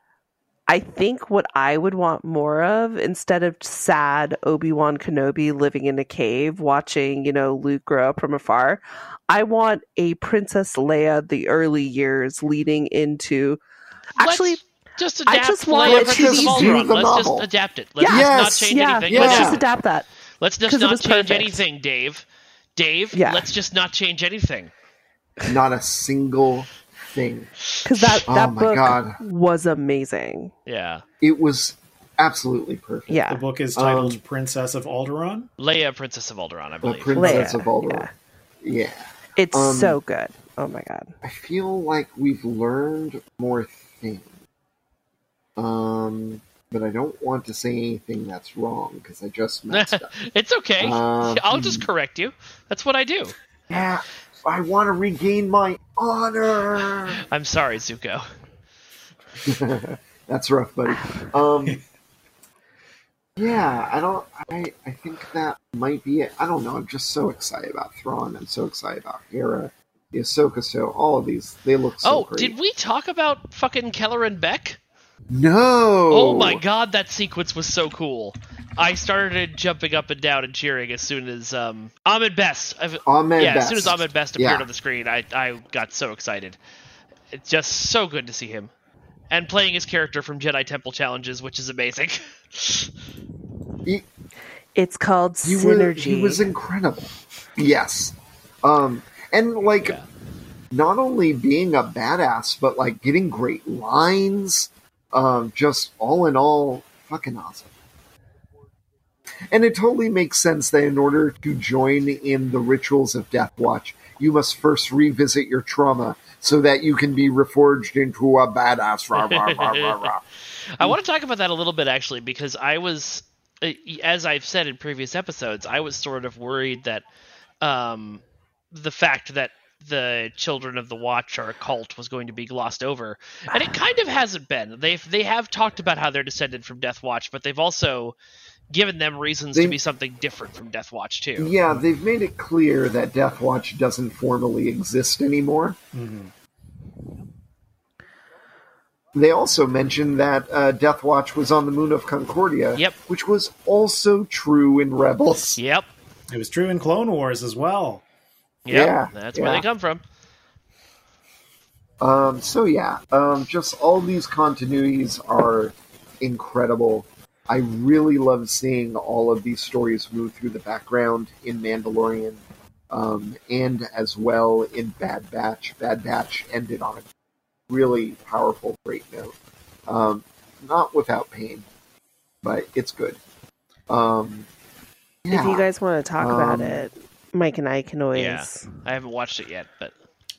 S4: I think what I would want more of instead of sad Obi Wan Kenobi living in a cave watching, you know, Luke grow up from afar, I want a Princess Leia the early years leading into. Actually,
S3: Let's just
S4: I
S3: adapt
S4: just want
S3: Leia
S4: it to be-
S3: of
S2: do
S3: Alderaan.
S2: the
S3: Let's just adapt it. Let's
S4: Yeah.
S3: just not change
S4: yeah,
S3: anything.
S2: yeah.
S4: let's
S3: Let's
S4: just
S3: just,
S4: adapt that.
S3: let's just
S4: 'cause it
S3: not change
S4: perfect.
S3: anything, Dave. Dave,
S4: Yeah.
S3: let's just not change anything.
S2: Not a single thing.
S4: Because that,
S2: Oh
S4: that
S2: my
S4: book
S2: God.
S4: was amazing.
S3: Yeah.
S2: It was absolutely perfect.
S4: Yeah.
S1: The book is titled
S2: Um,
S1: Princess of Alderaan.
S3: Leia, Princess of Alderaan, I
S2: The
S3: believe.
S2: Princess
S4: Leia,
S2: of Alderaan. Yeah.
S4: It's
S2: Um,
S4: so good. Oh my God.
S2: I feel like we've learned more things. Um, but I don't want to say anything that's wrong because I just messed up.
S3: it's okay.
S2: Um,
S3: I'll just correct you. That's what I do.
S2: yeah, I want to regain my honor.
S3: I'm sorry, Zuko.
S2: That's rough, buddy. Um, yeah, I don't. I I think that might be it. I don't know. I'm just so excited about Thrawn. I'm so excited about Hera, the Ahsoka show. All of these, they look so
S3: oh,
S2: great.
S3: did we talk about fucking Kelleran Beq?
S2: No.
S3: Oh my god, that sequence was so cool. I started jumping up and down and cheering as soon as um Ahmed Best. I've-
S2: Ahmed
S3: yeah, as soon as Ahmed Best appeared
S2: Yeah.
S3: on the screen, I I got so excited. It's just so good to see him. And playing his character from Jedi Temple Challenges, which is amazing.
S2: He,
S4: It's called
S2: he
S4: Synergy.
S2: was he was incredible. Yes. Um, and like
S3: Yeah.
S2: not only being a badass, but like getting great lines. Um, just all in all, fucking awesome. And it totally makes sense that in order to join in the rituals of Death Watch, you must first revisit your trauma so that you can be reforged into a badass. Rah, rah, rah, rah, rah.
S3: I want to talk about that a little bit actually because I was uh, as I've said in previous episodes, I was sort of worried that um, the fact that the children of the watch are a cult was going to be glossed over and it kind of hasn't been they've they have talked about how they're descended from death watch but they've also given them reasons
S2: They-
S3: to be something different from death watch too
S2: Yeah, they've made it clear that Death Watch doesn't formally exist anymore.
S1: Mhm.
S2: they also mentioned that uh, Death Watch was on the moon of Concordia.
S3: Yep.
S2: Which was also true in Rebels.
S3: Yep.
S1: It was true in Clone Wars as well.
S3: Yep.
S2: Yeah,
S3: That's where they come from.
S2: Um, so yeah, um, just all these continuities are incredible. I really love seeing all of these stories move through the background in Mandalorian, um, and as well in Bad Batch. Bad Batch ended on a really powerful, great note. Um, not without pain, but it's good. Um,
S4: If you guys want to talk about
S2: Um,
S4: it, Mike and I can always.
S3: Yeah. I haven't watched it yet, but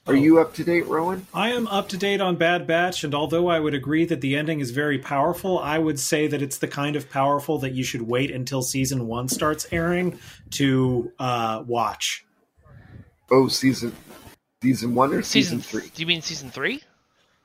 S2: are you up to date, Rowan?
S1: I am up to date on Bad Batch, and although I would agree that the ending is very powerful, I would say that it's the kind of powerful that you should wait until season one starts airing to uh, watch.
S2: Oh, season season one or season,
S3: season
S2: three?
S3: Do you mean season three?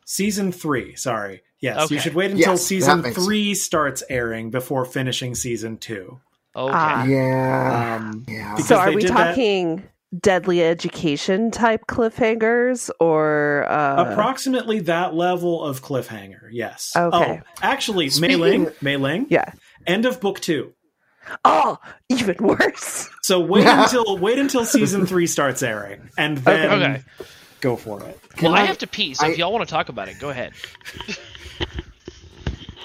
S1: Season three, sorry. Yes,
S3: okay.
S1: you should wait until
S2: Yes,
S1: season
S2: makes
S1: three starts airing before finishing season two.
S3: Okay.
S4: Ah.
S2: Yeah,
S1: Um,
S2: yeah.
S4: So are we
S1: did that-
S4: talking deadly education type cliffhangers or uh,
S1: Approximately that level of cliffhanger, yes.
S4: Okay.
S1: Oh, actually,
S2: Speaking-
S1: Mei Ling, Mei Ling,
S4: yeah?
S1: end of book two.
S4: Oh, even worse.
S1: So wait until wait until season three starts airing, and then
S3: Okay.
S1: go for it.
S2: Can
S3: well, I,
S2: I-
S3: have to pee, so
S2: I-
S3: if y'all want to talk about it, go ahead.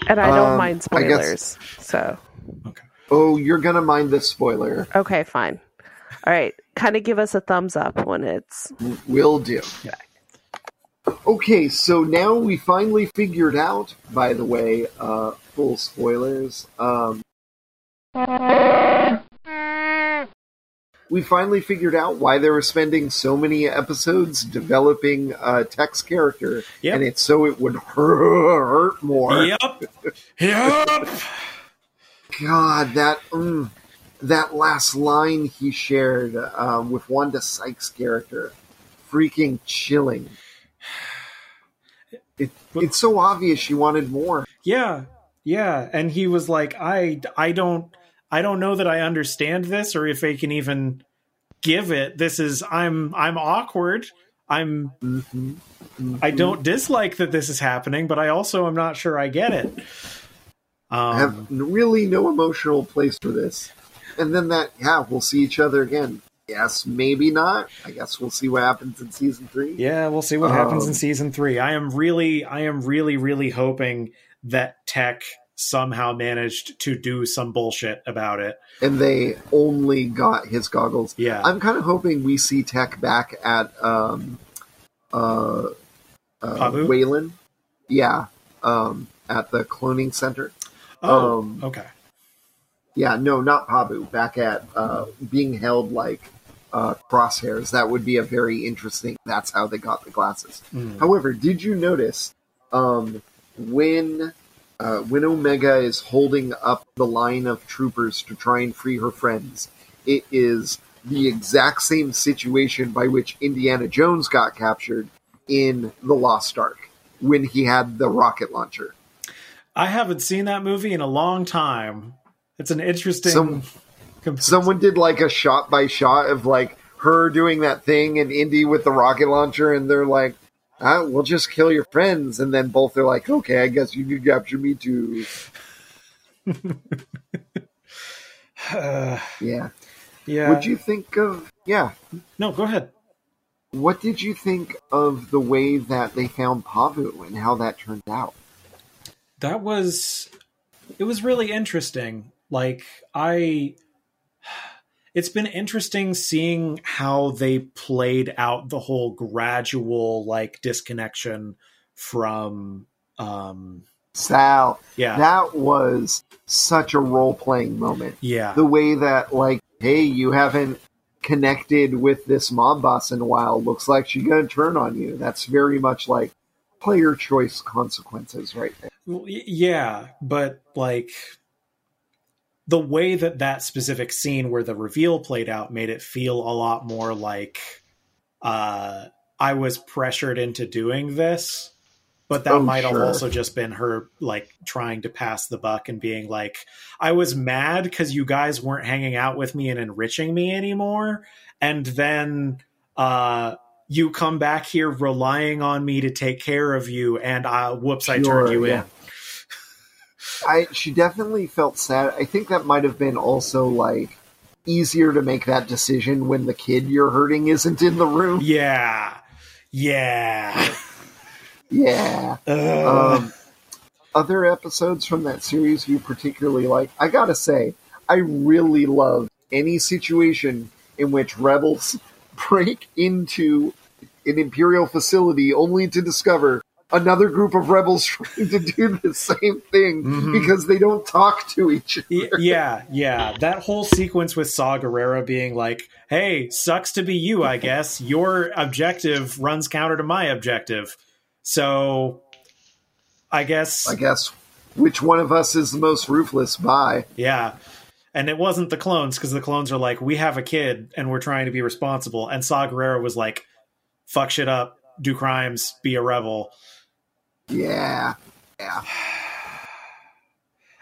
S4: And I don't
S2: Um,
S4: mind
S2: I guess-
S4: spoilers. So Okay.
S2: Oh, you're gonna mind this spoiler.
S4: okay, fine. All right, kind of give us a thumbs up when it's
S2: Will do.
S1: Yeah.
S2: Okay, so now we finally figured out, by the way, uh, full spoilers. Um, we finally figured out why they were spending so many episodes developing uh, Tech's character,
S1: Yep.
S2: and it's so it would hurt more.
S1: Yep. Yep.
S2: God, that mm, that last line he shared um, with Wanda Sykes' character, freaking chilling. It, it's so obvious she wanted more.
S1: Yeah. Yeah. And he was like, I I don't I don't know that I understand this or if I can even give it. This is I'm I'm awkward. I'm
S2: Mm-hmm.
S1: I don't dislike that this is happening, but I also am not sure I get it.
S2: I have
S1: Um,
S2: really no emotional place for this. And then that, yeah, we'll see each other again. Yes, maybe not. I guess we'll see what happens in season three.
S1: yeah, we'll see what happens in
S2: Um,
S1: season three. I am really, I am really, really hoping that Tech somehow managed to do some bullshit about it.
S2: And they only got his goggles.
S1: Yeah.
S2: I'm kind of hoping we see Tech back at um, uh, uh? Wayland. Yeah, um, at the cloning center.
S1: Oh,
S2: Um,
S1: okay.
S2: Yeah, no, not Pabu. Back at uh, being held like uh, crosshairs. That would be a very interesting. That's how they got the glasses.
S1: Mm.
S2: However, did you notice um, when uh, when Omega is holding up the line of troopers to try and free her friends? It is the exact same situation by which Indiana Jones got captured in The Lost Ark when he had the rocket launcher.
S1: I haven't seen that movie in a long time. It's an interesting.
S2: Some- Someone did like a shot by shot of like her doing that thing and Indy with the rocket launcher, and they're like, ah, "We'll just kill your friends," and then both are like, "Okay, I guess you can capture me too." Yeah.
S1: yeah.
S2: What'd you think of? Yeah.
S1: No, go ahead.
S2: What did you think of the way that they found Pabu and how that turned out?
S1: That was. It was really interesting. Like I. It's been interesting seeing how they played out the whole gradual like disconnection from. um
S2: Sal,
S1: Yeah.
S2: that was such a role playing moment.
S1: yeah.
S2: The way that, like, hey, you haven't connected with this mob boss in a while. Looks like she's going to turn on you. That's very much like player choice consequences right there.
S1: Yeah, but like the way that that specific scene where the reveal played out made it feel a lot more like uh I was pressured into doing this. But that
S2: Oh,
S1: might have also just been her like trying to pass the buck and being like, I was mad because you guys weren't hanging out with me and enriching me anymore. And then uh you come back here relying on me to take care of you, and uh, whoops, I
S2: Sure,
S1: turn you
S2: yeah.
S1: in.
S2: I she definitely felt sad. I think that might have been also like easier to make that decision when the kid you're hurting isn't in the room.
S1: Yeah, yeah.
S2: Yeah.
S1: Ugh.
S2: Um, other episodes from that series you particularly like? I gotta say, I really love any situation in which rebels break into an Imperial facility only to discover another group of rebels trying to do the same thing
S1: Mhm.
S2: because they don't talk to each other.
S1: Yeah, yeah. That whole sequence with Saw Gerrera being like, "Hey, sucks to be you, I guess. Your objective runs counter to my objective, so I guess,
S2: I guess which one of us is the most ruthless by
S1: yeah." And it wasn't the clones because the clones are like, "We have a kid and we're trying to be responsible," and Saw Gerrera was like, "Fuck shit up, do crimes, be a rebel."
S2: Yeah yeah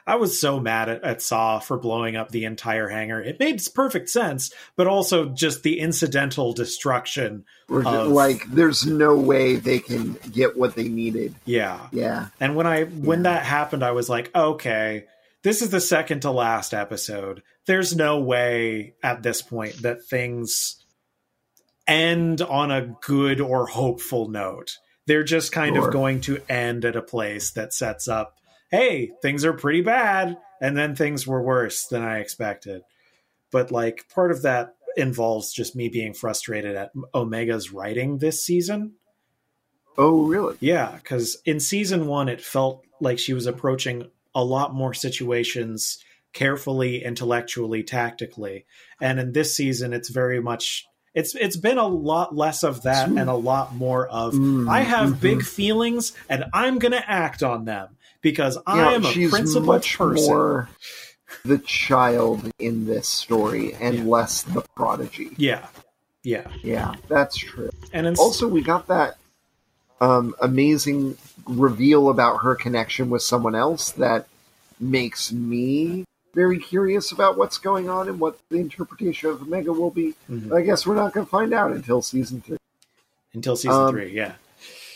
S1: I was so mad at, at Saw for blowing up the entire hangar. It made perfect sense, but also just the incidental destruction. Of-
S2: like there's no way they can get what they needed
S1: Yeah.
S2: yeah
S1: And when I when
S2: Yeah.
S1: that happened, I was like, okay, this is the second to last episode. There's no way at this point that things end on a good or hopeful note. They're just kind
S2: Sure.
S1: of going to end at a place that sets up, hey, things are pretty bad, and then things were worse than I expected. But like part of that involves just me being frustrated at Omega's writing this season.
S2: oh really
S1: Yeah, because in season one, it felt like she was approaching a lot more situations carefully, intellectually, tactically, and in this season, it's very much it's it's been a lot less of that and a lot more of
S2: Mm,
S1: I have
S2: mhm.
S1: big feelings and I'm going to act on them because I
S2: Yeah,
S1: am a principled
S2: much
S1: person.
S2: more the child in this story and
S1: Yeah.
S2: less the prodigy.
S1: Yeah, yeah,
S2: Yeah, that's true.
S1: and in,
S2: Also, we got that um, amazing reveal about her connection with someone else that makes me very curious about what's going on and what the interpretation of Omega will be.
S1: Mhm.
S2: I guess we're not going to find out until season three.
S1: until season
S2: um,
S1: three, yeah.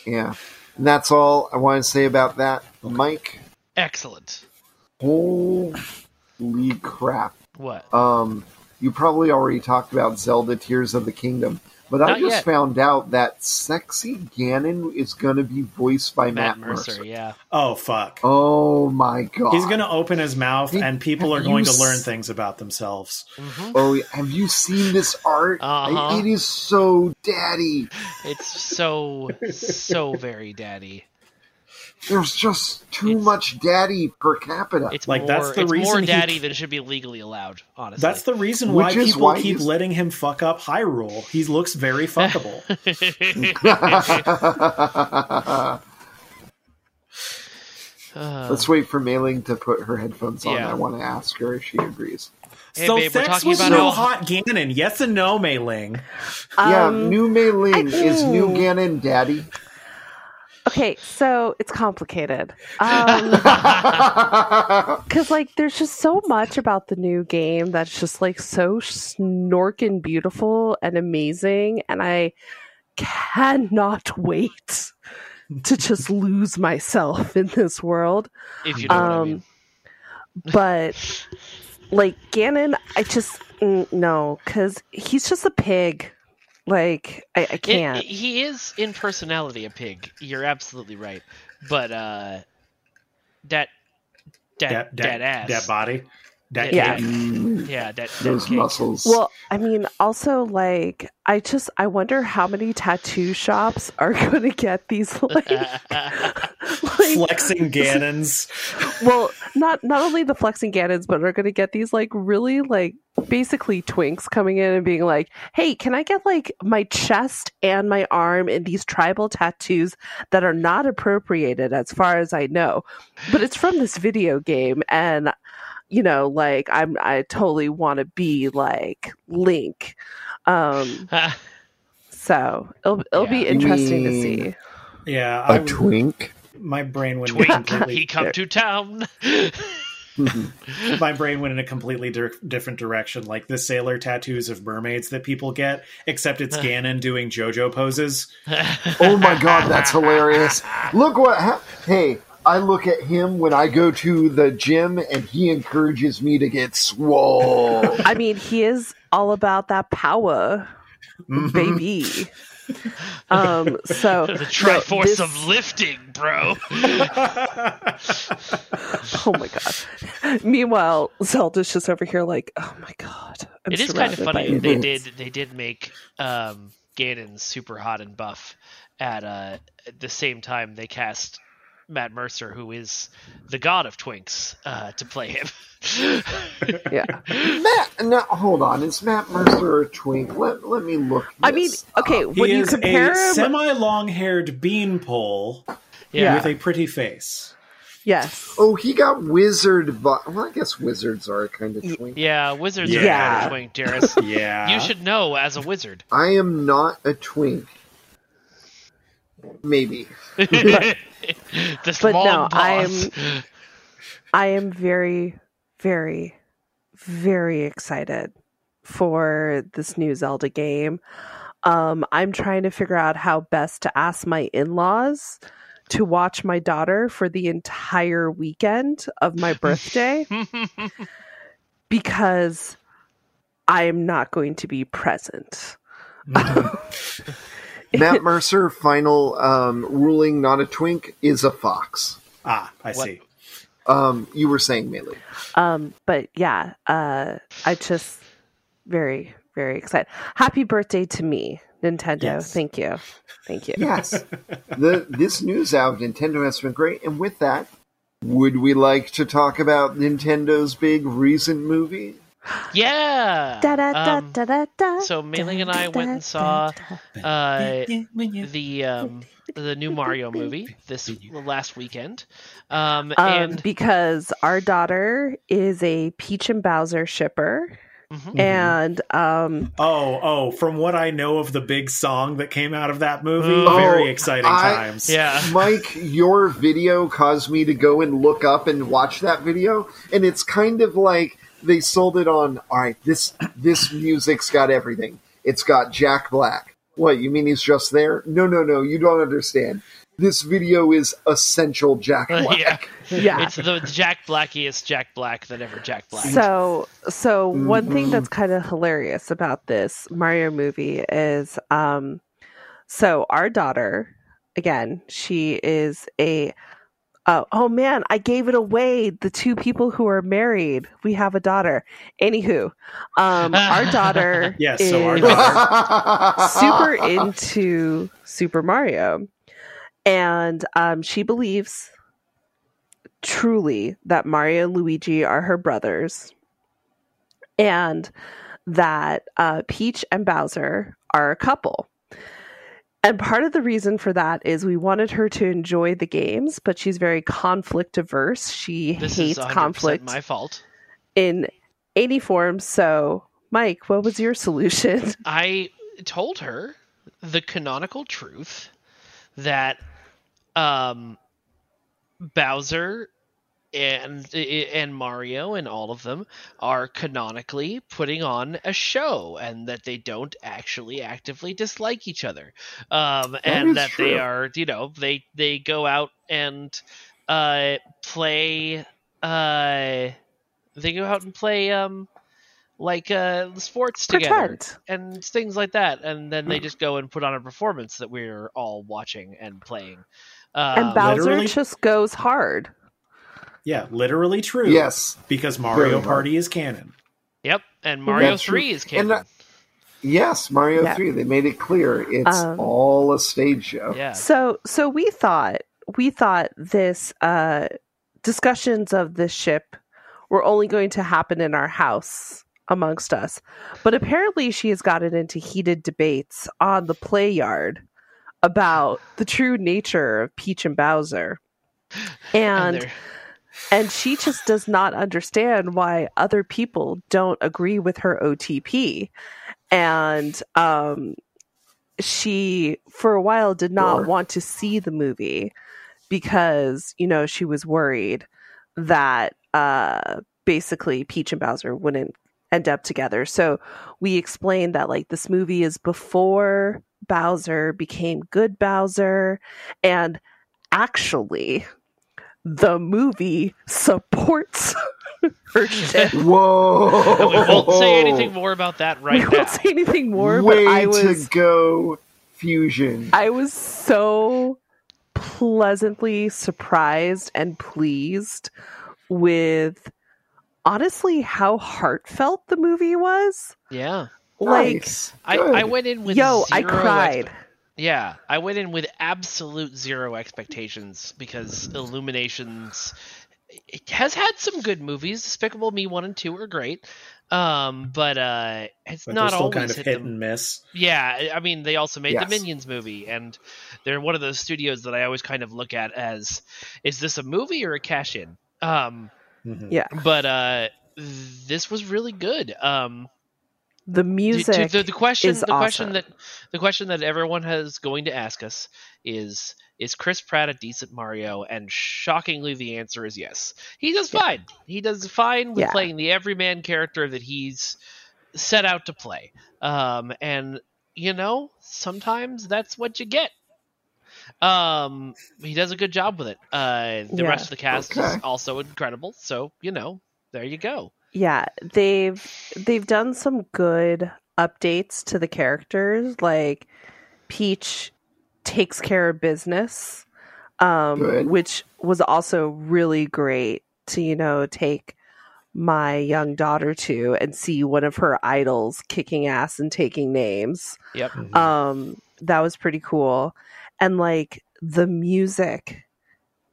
S2: Yeah. And that's all I want to say about that. Mike,
S3: Excellent.
S2: holy crap.
S3: What?
S2: Um, you probably already talked about Zelda Tears of the Kingdom, but I just
S3: yet.
S2: found out that sexy Ganon is going to be voiced by Matt,
S3: Matt Mercer, yeah.
S1: Oh fuck.
S2: Oh my god!
S1: He's going to open his mouth,
S2: Have-
S1: and people are going
S2: you
S1: to learn
S2: s-
S1: things about themselves.
S3: Mhm.
S2: Oh, have you seen this art?
S3: Uh-huh.
S2: It is so daddy.
S3: It's so so very daddy.
S2: There's just too
S3: It's-
S2: much daddy per capita.
S3: It's
S1: Like,
S3: more,
S1: that's the
S3: it's more
S1: reason he-
S3: daddy than should be legally allowed. Honestly,
S1: That's the reason why
S2: Which
S1: people
S2: why
S1: keep
S2: he's-
S1: letting him fuck up Hyrule. He looks very fuckable.
S2: Let's wait for Mei Ling to put her headphones on.
S3: Yeah.
S2: I want to ask her if she agrees.
S3: Hey,
S1: so
S3: babe,
S1: sex
S3: talking
S1: was no
S3: how-
S1: hot Ganon. Yes and no, Mei Ling.
S2: yeah,
S4: Um,
S2: new Mei Ling
S4: I-
S2: is new Ganon daddy.
S4: Okay, so it's complicated. Um, Because, like, there's just so much about the new game that's just, like, so snorkin' beautiful and amazing. And I cannot wait to just lose myself in this world.
S3: if you know what I
S4: Um,
S3: mean.
S4: But, like, Ganon, I just, mm, no, because he's just a pig. Like, I, I can't.
S3: he is in personality a pig. You're absolutely right. But uh, that that
S1: That,
S3: that,
S1: that,
S3: ass.
S1: that body. That
S3: Yeah.
S1: cake.
S3: Yeah, that, that
S2: those
S3: cake.
S2: muscles.
S4: Well, I mean, also like I just I wonder how many tattoo shops are going to get these like, like
S1: Flexing Ganons.
S4: well, not not only the flexing Ganons, but are going to get these like really like basically twinks coming in and being like, "Hey, can I get like my chest and my arm in these tribal tattoos that are not appropriated as far as I know, but it's from this video game and." You know, like I'm, I totally want to be like Link. Um, So it'll it'll be
S3: Yeah.
S4: interesting to see.
S2: mean-
S1: Yeah,
S2: a
S1: I,
S2: twink.
S1: my brain went
S3: Twink,
S1: completely.
S3: he come to town.
S1: My brain went in a completely di- different direction, like the sailor tattoos of mermaids that people get, except it's Ganon doing JoJo poses.
S2: Oh my god, that's hilarious. Look what ha- hey, I look at him when I go to the gym and he encourages me to get swole.
S4: I mean, he is all about that power,
S1: Mhm.
S4: baby. um, so
S3: the
S4: no,
S3: Triforce
S4: this-
S3: of lifting, bro.
S4: Oh my god. Meanwhile, Zelda's just over here like, oh my god. I'm
S3: it is kind of funny. They
S4: idiots."
S3: did they did make um, Ganon super hot and buff at uh, at the same time they cast Matt Mercer, who is the god of twinks, uh, to play him.
S4: Yeah.
S2: Matt, no, hold on. Is Matt Mercer a twink? Let, let me look.
S4: I mean, okay,
S2: up.
S1: He
S4: when you
S1: is
S4: compare
S1: a
S4: him,
S1: semi-long-haired beanpole
S3: yeah.
S1: with a pretty face.
S4: yes.
S2: Oh, he got wizard. But well, I guess wizards are a kind of twink.
S3: Yeah, wizards are
S4: Yeah.
S3: kind of twink, Darius.
S1: Yeah,
S3: You should know as a wizard.
S2: I am not a twink. Maybe.
S3: this
S4: but
S3: long
S4: no,
S3: pause.
S4: I am very, very, very excited for this new Zelda game. Um, I'm trying to figure out how best to ask my in laws to watch my daughter for the entire weekend of my birthday because I am not going to be present.
S2: Matt Mercer, final um, ruling, not a twink, is a fox.
S1: ah, I
S3: What-
S1: see.
S2: Um, you were saying, Melee.
S4: Um, but yeah, uh, I just very, very excited. Happy birthday to me, Nintendo.
S1: Yes.
S4: Thank you. Thank you.
S2: Yes. the this news out of Nintendo has been great, and with that, would we like to talk about Nintendo's big recent movie?
S3: Yeah.
S4: Da, da, da,
S3: Um,
S4: da, da, da,
S3: so Mei-Ling and I
S4: da,
S3: went and
S4: da,
S3: saw,
S4: da.
S3: uh, the um, the new Mario movie this last weekend. Um,
S4: Um,
S3: and
S4: because our daughter is a Peach and Bowser shipper,
S3: Mhm.
S4: and um,
S1: Oh, oh, from what I know of the big song that came out of that movie,
S3: Oh,
S1: very exciting
S2: I-
S1: times.
S3: yeah.
S2: Mike, your video caused me to go and look up and watch that video, and it's kind of like they sold it on. All right, this this music's got everything. It's got Jack Black. What you mean he's just there? No, no, no. You don't understand. This video is essential Jack Black.
S3: yeah.
S4: yeah.
S3: It's the Jack Blackiest Jack Black that ever Jack Black.
S4: So, so one thing
S2: Mhm.
S4: that's kind of hilarious about this Mario movie is, um, so our daughter, again, she is a. Uh, oh man, I gave it away. The two people who are married, we have a daughter. Anywho, um, our daughter
S1: Yes,
S4: is
S1: so our daughter-
S4: super into Super Mario, and um, she believes truly that Mario and Luigi are her brothers, and that uh, Peach and Bowser are a couple. And part of the reason for that is we wanted her to enjoy the games, but she's very conflict averse. She
S3: this
S4: hates
S3: is 100%
S4: conflict
S3: my fault.
S4: in any form. So, Mike, what was your solution?
S3: I told her the canonical truth that um, Bowser and and Mario and all of them are canonically putting on a show and that they don't actually actively dislike each other um,
S2: is
S3: and that they are you know they they go out and uh, play uh, they go out and play um, like uh, sports together
S4: Pretend.
S3: and things like that, and then they just go and put on a performance that we're all watching and playing. Um,
S4: and Bowser
S1: literally-
S4: just goes hard.
S1: Yeah, literally true.
S2: yes,
S1: because Mario
S2: Very
S1: Party is canon.
S3: Yep, and Mario
S2: That's true.
S3: Three is
S2: And
S3: canon.
S2: yes, Mario
S4: Yeah.
S2: Three. They made it clear it's
S4: Um,
S2: all a stage show.
S3: yeah,
S4: So so we thought we thought this uh discussions of this ship were only going to happen in our house amongst us. But apparently she has gotten into heated debates on the play yard about the true nature of Peach and Bowser.
S3: and
S4: And
S3: they're-
S4: and she just does not understand why other people don't agree with her OTP. And um, she, for a while, did not
S2: Sure.
S4: want to see the movie because, you know, she was worried that uh, basically Peach and Bowser wouldn't end up together. So we explained that like this movie is before Bowser became good Bowser, and actually, the movie supports her shit.
S2: Whoa!
S3: And we won't say anything more about that right
S4: we
S3: now.
S4: won't say anything more,
S2: Way
S4: but I was
S2: to go, Fusion.
S4: I was so pleasantly surprised and pleased with honestly how heartfelt the movie was.
S3: Yeah.
S4: Like
S2: Nice.
S3: I, I went in with
S4: yo, I
S3: zero
S4: cried.
S3: expe- yeah, I went in with absolute zero expectations because Illuminations it has had some good movies. Despicable Me one and two are great, um, but uh, it's
S1: But
S3: not
S1: still
S3: always
S1: kind of
S3: hit
S1: hit
S3: them.
S1: and miss.
S3: Yeah, I mean, they also made
S2: Yes.
S3: the Minions movie, and they're one of those studios that I always kind of look at as, is this a movie or a cash in? Um,
S1: Mhm.
S4: Yeah.
S3: but uh, this was really good. Um,
S4: The
S3: to- to-
S4: music
S3: the, the question,
S4: is
S3: the question that the question that everyone has going to ask us is: Is Chris Pratt a decent Mario? And shockingly, the answer is yes. He does fine. He does fine with
S4: Yeah.
S3: playing the everyman character that he's set out to play. Um, and you know, sometimes that's what you get. Um, he does a good job with it. Uh, the
S4: Yeah.
S3: rest of the cast
S2: Okay.
S3: is also incredible. So you know, there you go.
S4: Yeah they've they've done some good updates to the characters like peach takes care of business um
S2: Good.
S4: which was also really great to you know take my young daughter to and see one of her idols kicking ass and taking names
S3: Yep.
S1: Mhm.
S4: um that was pretty cool and like the music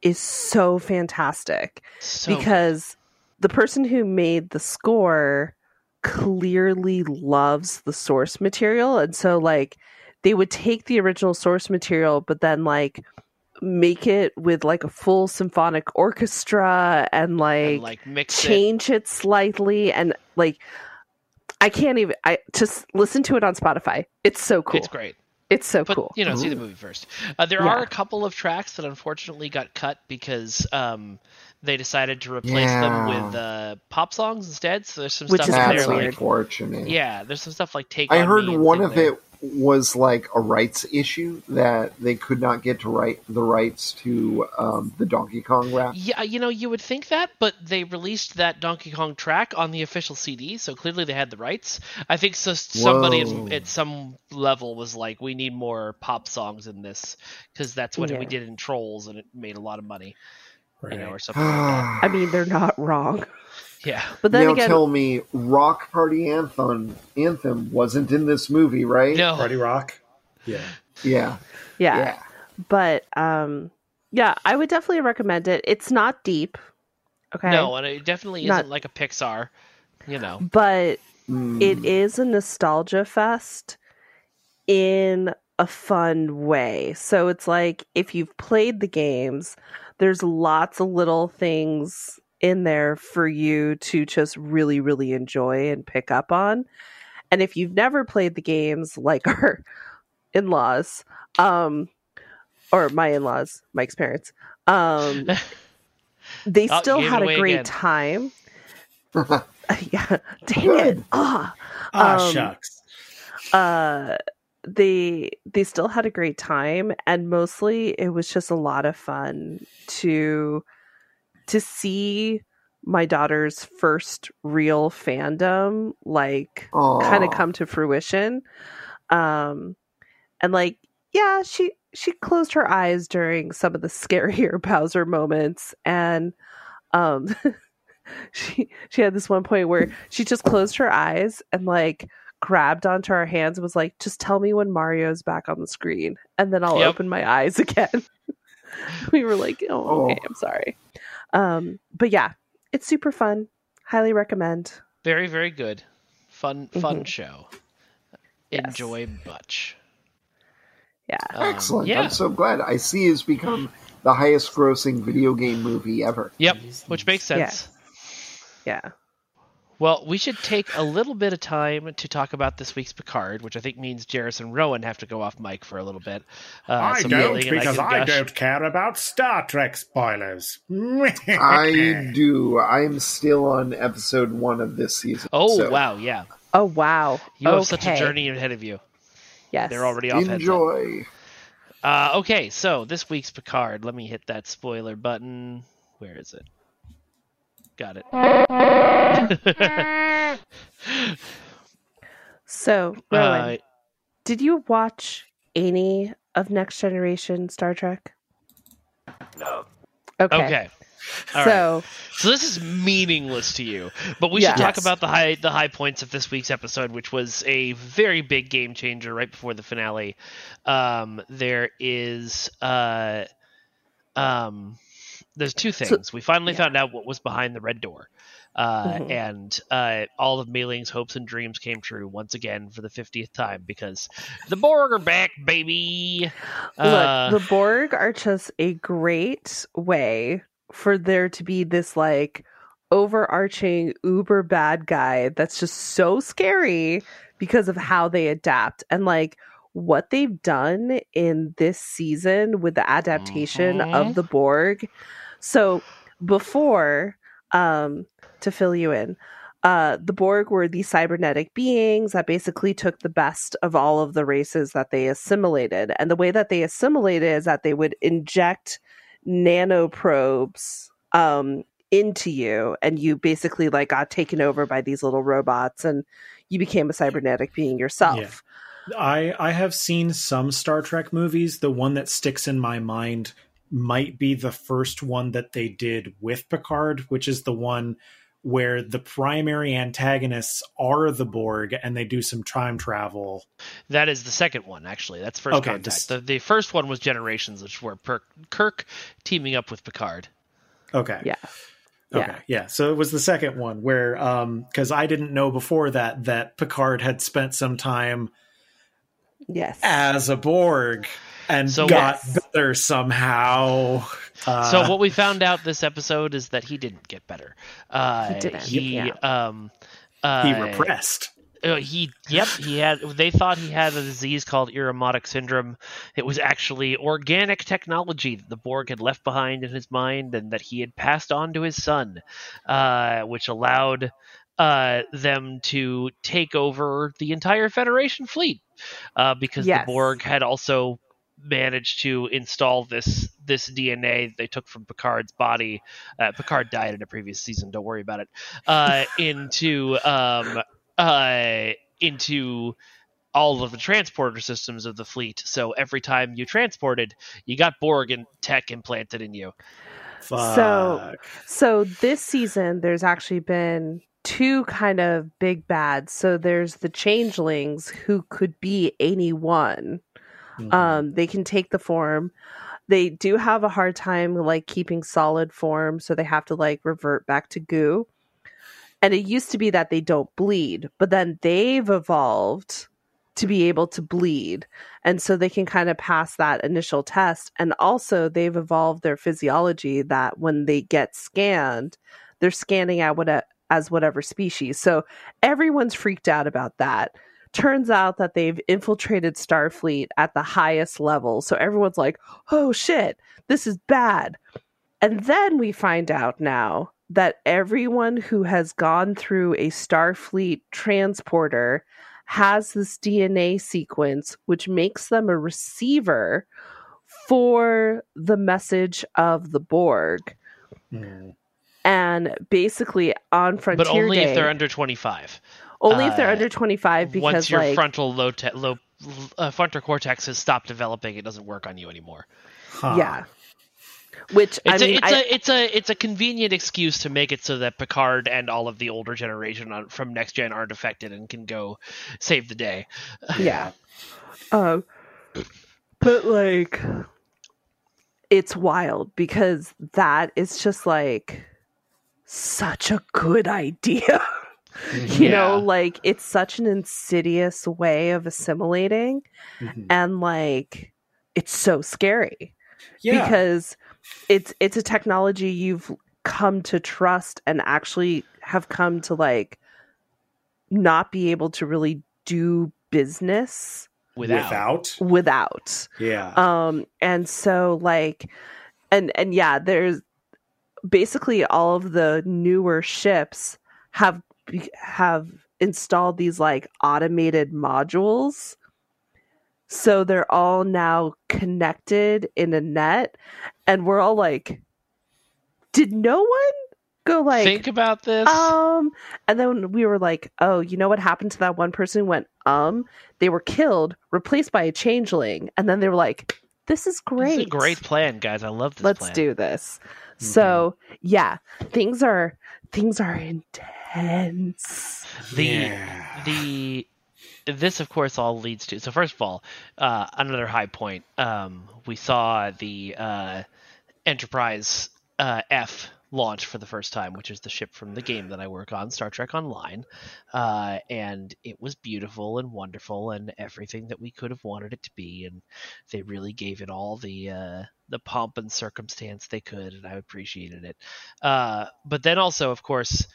S4: is so fantastic
S3: So good.
S4: because the person who made the score clearly loves the source material and so like they would take the original source material but then like make it with like a full symphonic orchestra and like,
S3: and, like mix
S4: change it slightly and like I can't even I just listen to it on Spotify. It's so cool.
S3: It's great.
S4: It's so
S3: but
S4: cool.
S3: you know, see the movie first. Uh, there
S4: Yeah.
S3: are a couple of tracks that unfortunately got cut because um, they decided to replace them with uh, pop songs instead. So there's some
S4: Which
S3: stuff
S4: is kinda
S2: That's
S3: there
S4: weird.
S3: like
S2: unfortunate.
S3: yeah, there's some stuff like take.
S2: I
S3: On
S2: heard
S3: Me
S2: one of
S3: There.
S2: it was like a rights issue that they could not get to write the rights to um, the Donkey Kong rap.
S3: Yeah, you know, you would think that, but they released that Donkey Kong track on the official CD, so clearly they had the rights. I think so. Somebody at, at some level was like, "We need more pop songs in this because that's what
S4: Yeah.
S3: we did in Trolls, and it made a lot of money,
S1: Right.
S3: you know, or something like that."
S4: I mean, they're not wrong.
S3: Yeah,
S4: But then
S2: now
S4: again,
S2: tell me, Rock Party Anthem anthem wasn't in this movie, right?
S3: no,
S1: Party Rock. Yeah.
S2: Yeah.
S4: yeah.
S2: Yeah.
S4: But um yeah, I would definitely recommend it. It's not deep. Okay.
S3: no, and it definitely isn't
S4: Not-
S3: like a Pixar, you know.
S4: But
S2: Mm.
S4: it is a nostalgia fest in a fun way. So it's like if you've played the games, there's lots of little things in there for you to just really, really enjoy and pick up on. And if you've never played the games, like our in laws, um, or my in laws, Mike's parents, um, they
S3: Oh,
S4: still had a great
S3: again.
S4: time. yeah, dang it. Ah,
S1: Ah,
S4: Um,
S1: shucks.
S4: uh they they still had a great time and mostly it was just a lot of fun to to see my daughter's first real fandom like kind of come to fruition. Um and like yeah she she closed her eyes during some of the scarier bowser moments and um she she had this one point where she just closed her eyes and like grabbed onto our hands and was like just tell me when mario's back on the screen and then i'll
S3: Yep.
S4: open my eyes again we were like oh okay
S2: Oh.
S4: i'm sorry um but yeah it's super fun highly recommend
S3: Very, very good, fun, fun
S4: Mhm.
S3: show.
S4: Yes.
S3: Enjoy Butch.
S4: yeah
S3: Um,
S2: Excellent.
S3: yeah.
S2: I'm so glad. I see it's become the highest grossing video game movie ever.
S3: Yep, which makes sense.
S4: Yeah. yeah
S3: Well, we should take a little bit of time to talk about this week's Picard, which I think means Jarys and Rowan have to go off mic for a little bit. Uh,
S6: I
S3: some
S6: don't because
S3: can
S6: I don't care about Star Trek spoilers.
S2: I do. I'm still on episode one of this season.
S3: Oh
S2: so
S3: wow, yeah,
S4: Oh wow.
S3: you have such a journey ahead of you.
S4: Yes.
S3: They're already off. heads up.
S2: Enjoy.
S3: Uh, okay, so this week's Picard. Let me hit that spoiler button. Where is it? Got it.
S4: So, Rowan,
S3: uh,
S4: did you watch any of Next Generation Star Trek?
S5: No.
S4: Okay.
S3: okay. All right.
S4: so,
S3: So this is meaningless to you, but we should
S4: Yes.
S3: talk about the high the high points of this week's episode, which was a very big game changer right before the finale. Um, there is uh, um, there's two things. we finally
S4: yeah.
S3: found out what was behind the red door, uh,
S4: Mhm.
S3: and uh, all of Mei Ling's hopes and dreams came true once again for the fiftieth time because the Borg are back, baby. Uh,
S4: look, the Borg are just a great way for there to be this like overarching uber bad guy that's just so scary because of how they adapt and like what they've done in this season with the adaptation
S3: Mhm.
S4: of the Borg. So before um to fill you in uh, the Borg were these cybernetic beings that basically took the best of all of the races that they assimilated. And the way that they assimilated is that they would inject nanoprobes um, into you, and you basically like got taken over by these little robots, and you became a cybernetic being yourself.
S1: I I have seen some Star Trek movies. The one that sticks in my mind might be the first one that they did with Picard, which is the one where the primary antagonists are the Borg and they do some time travel.
S3: That is the second one, actually. That's first
S1: Okay,
S3: contact.
S1: this-
S3: The, the first one was Generations, which were per- Kirk teaming up with Picard.
S1: Okay.
S4: Yeah.
S1: Okay. Yeah. So it was the second one where um cuz I didn't know before that that Picard had spent some time
S4: Yes.
S1: as a Borg and
S3: So
S1: got
S4: Yes.
S1: better somehow. Uh,
S3: so what we found out this episode is that he didn't get better. Uh,
S4: He didn't,
S3: He,
S4: yeah.
S3: um, uh,
S1: he repressed.
S3: Uh, he yep he had they thought he had a disease called Irumodic syndrome it was actually organic technology that the borg had left behind in his mind and that he had passed on to his son uh, which allowed uh, them to take over the entire federation fleet uh, because
S4: Yes.
S3: the borg had also managed to install this this dna they took from picard's body uh, picard died in a previous season don't worry about it uh, into um, uh, into all of the transporter systems of the fleet. So every time you transported, you got Borg and tech implanted in you.
S4: So- So this season, there's actually been two kind of big bads. So there's the changelings who could be anyone.
S1: Mhm.
S4: Um, they can take the form. They do have a hard time like keeping solid form, so they have to like revert back to goo. And it used to be that they don't bleed, but then they've evolved to be able to bleed. And so they can kind of pass that initial test. And also, they've evolved their physiology that when they get scanned, they're scanning out what as whatever species. So everyone's freaked out about that. Turns out that they've infiltrated Starfleet at the highest level. So everyone's like, oh shit, this is bad. And then we find out now that everyone who has gone through a Starfleet transporter has this DNA sequence, which makes them a receiver for the message of the Borg.
S1: Mhm.
S4: And basically, on Frontier
S3: but only
S4: Day,
S3: if they're under 25.
S4: Only if they're
S3: uh,
S4: under twenty five, because
S3: Once your
S4: like
S3: frontal low, te- low uh, frontal cortex has stopped developing, it doesn't work on you anymore.
S1: Huh.
S4: yeah, which
S3: It's,
S4: I
S3: a,
S4: mean,
S3: it's
S4: I,
S3: a it's a it's a convenient excuse to make it so that Picard and all of the older generation on, from next gen aren't affected and can go save the day.
S4: yeah. Um, but like, it's wild because that is just like such a good idea. you know, like it's such an insidious way of assimilating,
S1: Mhm.
S4: and like it's so scary
S1: Yeah.
S4: because it's it's a technology you've come to trust and actually have come to like not be able to really do business
S3: Without.
S1: Without?
S4: without.
S1: Yeah.
S4: Um and so like and and yeah, there's basically all of the newer ships have be- have installed these like automated modules. So they're all now connected in a net and we're all like did no one go like
S3: Think about this.
S4: um and then we were like oh you know what happened to that one person who went um they were killed replaced by a changeling and then they were like this is
S3: This
S4: great
S3: is a great plan, guys. I love this
S4: let's
S3: plan.
S4: do this so yeah things are things are intense
S3: the
S1: Yeah.
S3: the this of course all leads to so first of all uh another high point. Um we saw the uh enterprise uh f launch for the first time which is the ship from the game that i work on star trek online. Uh and it was beautiful and wonderful and everything that we could have wanted it to be. And they really gave it all the uh the pomp and circumstance they could and i appreciated it. Uh but then also of course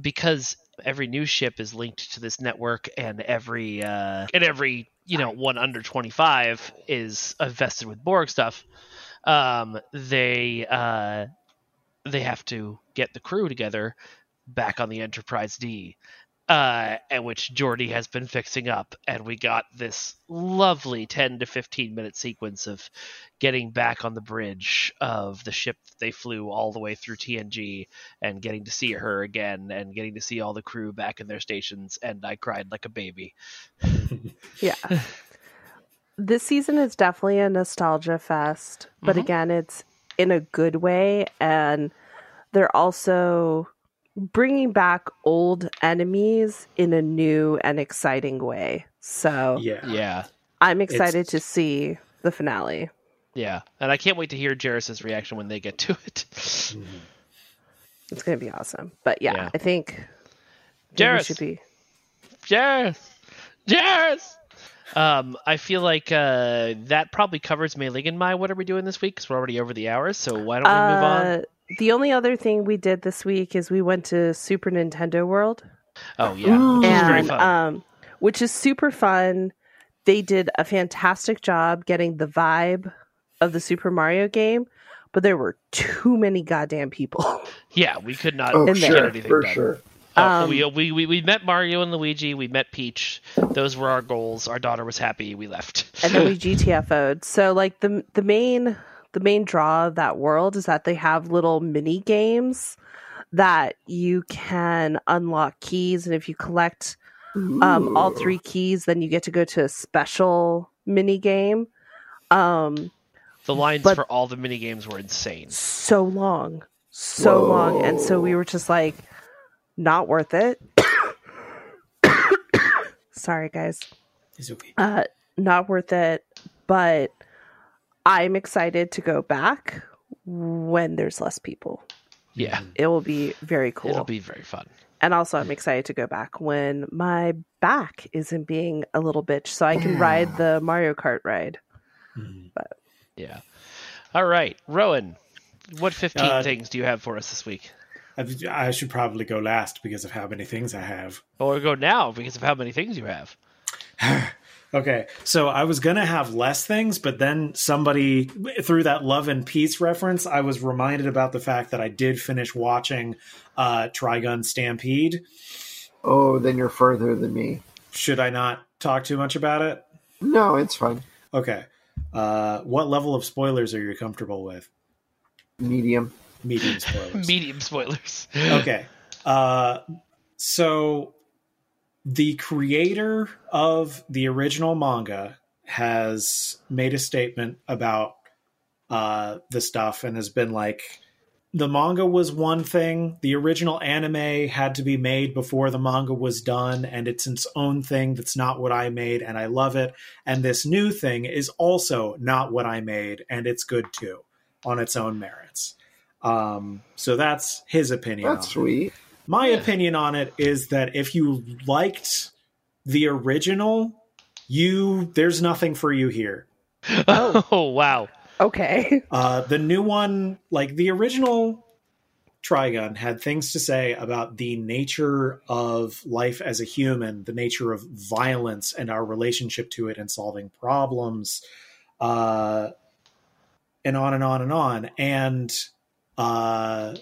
S3: because every new ship is linked to this network and every uh and every you know one under 25 is invested with borg stuff um they uh they have to get the crew together back on the enterprise d uh and which Geordi has been fixing up and we got this lovely 10 to 15 minute sequence of getting back on the bridge of the ship that they flew all the way through TNG and getting to see her again and getting to see all the crew back in their stations and I cried like a baby.
S4: yeah this season is definitely a nostalgia fest but
S3: Mhm.
S4: again it's in a good way and they're also bringing back old enemies in a new and exciting way so
S1: yeah.
S3: Yeah.
S4: i'm excited
S1: It's-
S4: to see the finale
S3: Yeah. And I can't wait to hear Jarys's reaction when they get to it.
S4: it's gonna be awesome but yeah,
S3: Yeah.
S4: i think maybe we
S3: Jarys.
S4: should be
S3: Jarys. Jarys. Um, I feel like uh, that probably covers Mei Ling and my what are we doing this week? Because we're already over the hours. So why don't we move on?
S4: The only other thing we did this week is we went to super nintendo world
S3: Oh yeah, which is very
S4: and
S3: fun.
S4: um, which is super fun. They did a fantastic job getting the vibe of the Super Mario game, but there were too many goddamn people.
S3: yeah, we could not
S2: Oh,
S4: In
S3: get
S2: sure,
S3: anything
S2: for
S3: done.
S2: sure.
S3: Uh,
S4: Um,
S3: we, we, we we met Mario and Luigi. We met Peach. Those were our goals. Our daughter was happy. We left.
S4: and then we GTFO'd. So like the the main the main draw of that world is that they have little mini games that you can unlock keys, and if you collect um, all three keys, then you get to go to a special mini game. Um,
S3: the lines for all the mini games were insane.
S4: so long, so long, and so we were just like, not worth it. Sorry, guys,
S1: It's okay.
S4: uh, not worth it. But I'm excited to go back when there's less people.
S3: Yeah,
S4: It will be very cool.
S3: it'll be very fun.
S4: and also, I'm excited to go back when my back isn't being a little bitch, so I can ride the Mario Kart ride.
S1: Mhm.
S3: Yeah. All right, Rowan. What 15
S1: Uh,
S3: things do you have for us this week?
S1: I've- I should probably go last because of how many things I have.
S3: Or go now because of how many things you have.
S1: Okay, so I was gonna have less things, but then somebody through that love and peace reference, I was reminded about the fact that I did finish watching uh, Trigun Stampede.
S2: Oh, then you're further than me.
S1: Should I not talk too much about it?
S2: No, it's fine.
S1: Okay. Uh, what level of spoilers are you comfortable with?
S2: Medium.
S1: Medium spoilers.
S3: Medium spoilers.
S1: okay. Uh, so the creator of the original manga has made a statement about uh, the stuff and has been like, the manga was one thing. The original anime had to be made before the manga was done, and it's its own thing that's not what I made, and I love it. And this new thing is also not what I made, and it's good too on its own merits. Um, so that's his opinion.
S2: That's
S1: on it.
S2: Sweet.
S1: My
S3: Yeah.
S1: opinion on it is that if you liked the original, you there's nothing for you here.
S3: Oh, wow.
S4: Okay.
S1: Uh, the new one, like the original, Trigun had things to say about the nature of life as a human, the nature of violence, and our relationship to it and solving problems, uh, and on and on and on. And uh,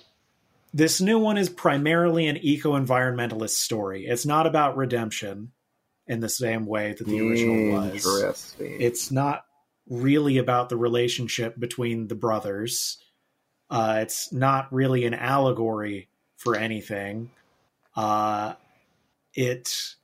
S1: this new one is primarily an eco environmentalist story. It's not about redemption in the same way that the original was. It's not really about the relationship between the brothers. Uh, it's not really an allegory for anything. Uh, it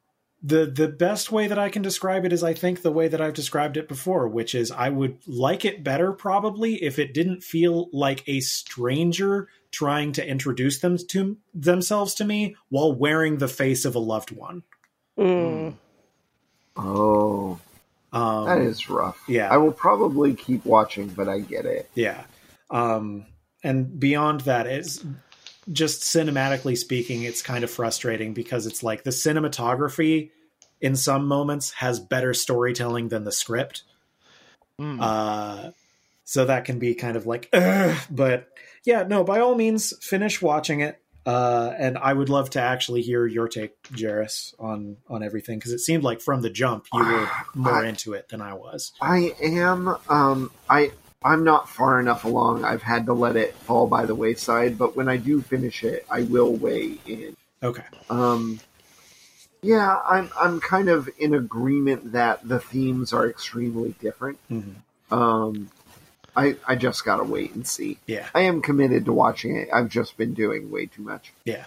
S1: the the best way that I can describe it is I think the way that I've described it before, which is I would like it better probably if it didn't feel like a stranger trying to introduce them to themselves to me while wearing the face of a loved one.
S4: Mm.
S2: oh,
S1: Um,
S2: that is rough.
S1: yeah.
S2: I will probably keep watching, but I get it.
S1: Yeah. Um, and beyond that, it's just cinematically speaking, it's kind of frustrating because it's like the cinematography in some moments has better storytelling than the script.
S3: Mm.
S1: Uh, so that can be kind of like, Ugh. but yeah, no, by all means, finish watching it. Uh, and I would love to actually hear your take, Jarys, on on everything because it seemed like from the jump you were more
S2: I-
S1: into it than I was.
S2: I am. Um, I I'm not far enough along. I've had to let it fall by the wayside, but when I do finish it, I will weigh in.
S1: Okay.
S2: Um, yeah, I'm I'm kind of in agreement that the themes are extremely different.
S1: Mhm.
S2: Um, I I just gotta wait and see.
S1: Yeah.
S2: I am committed to watching it. I've just been doing way too much.
S1: Yeah.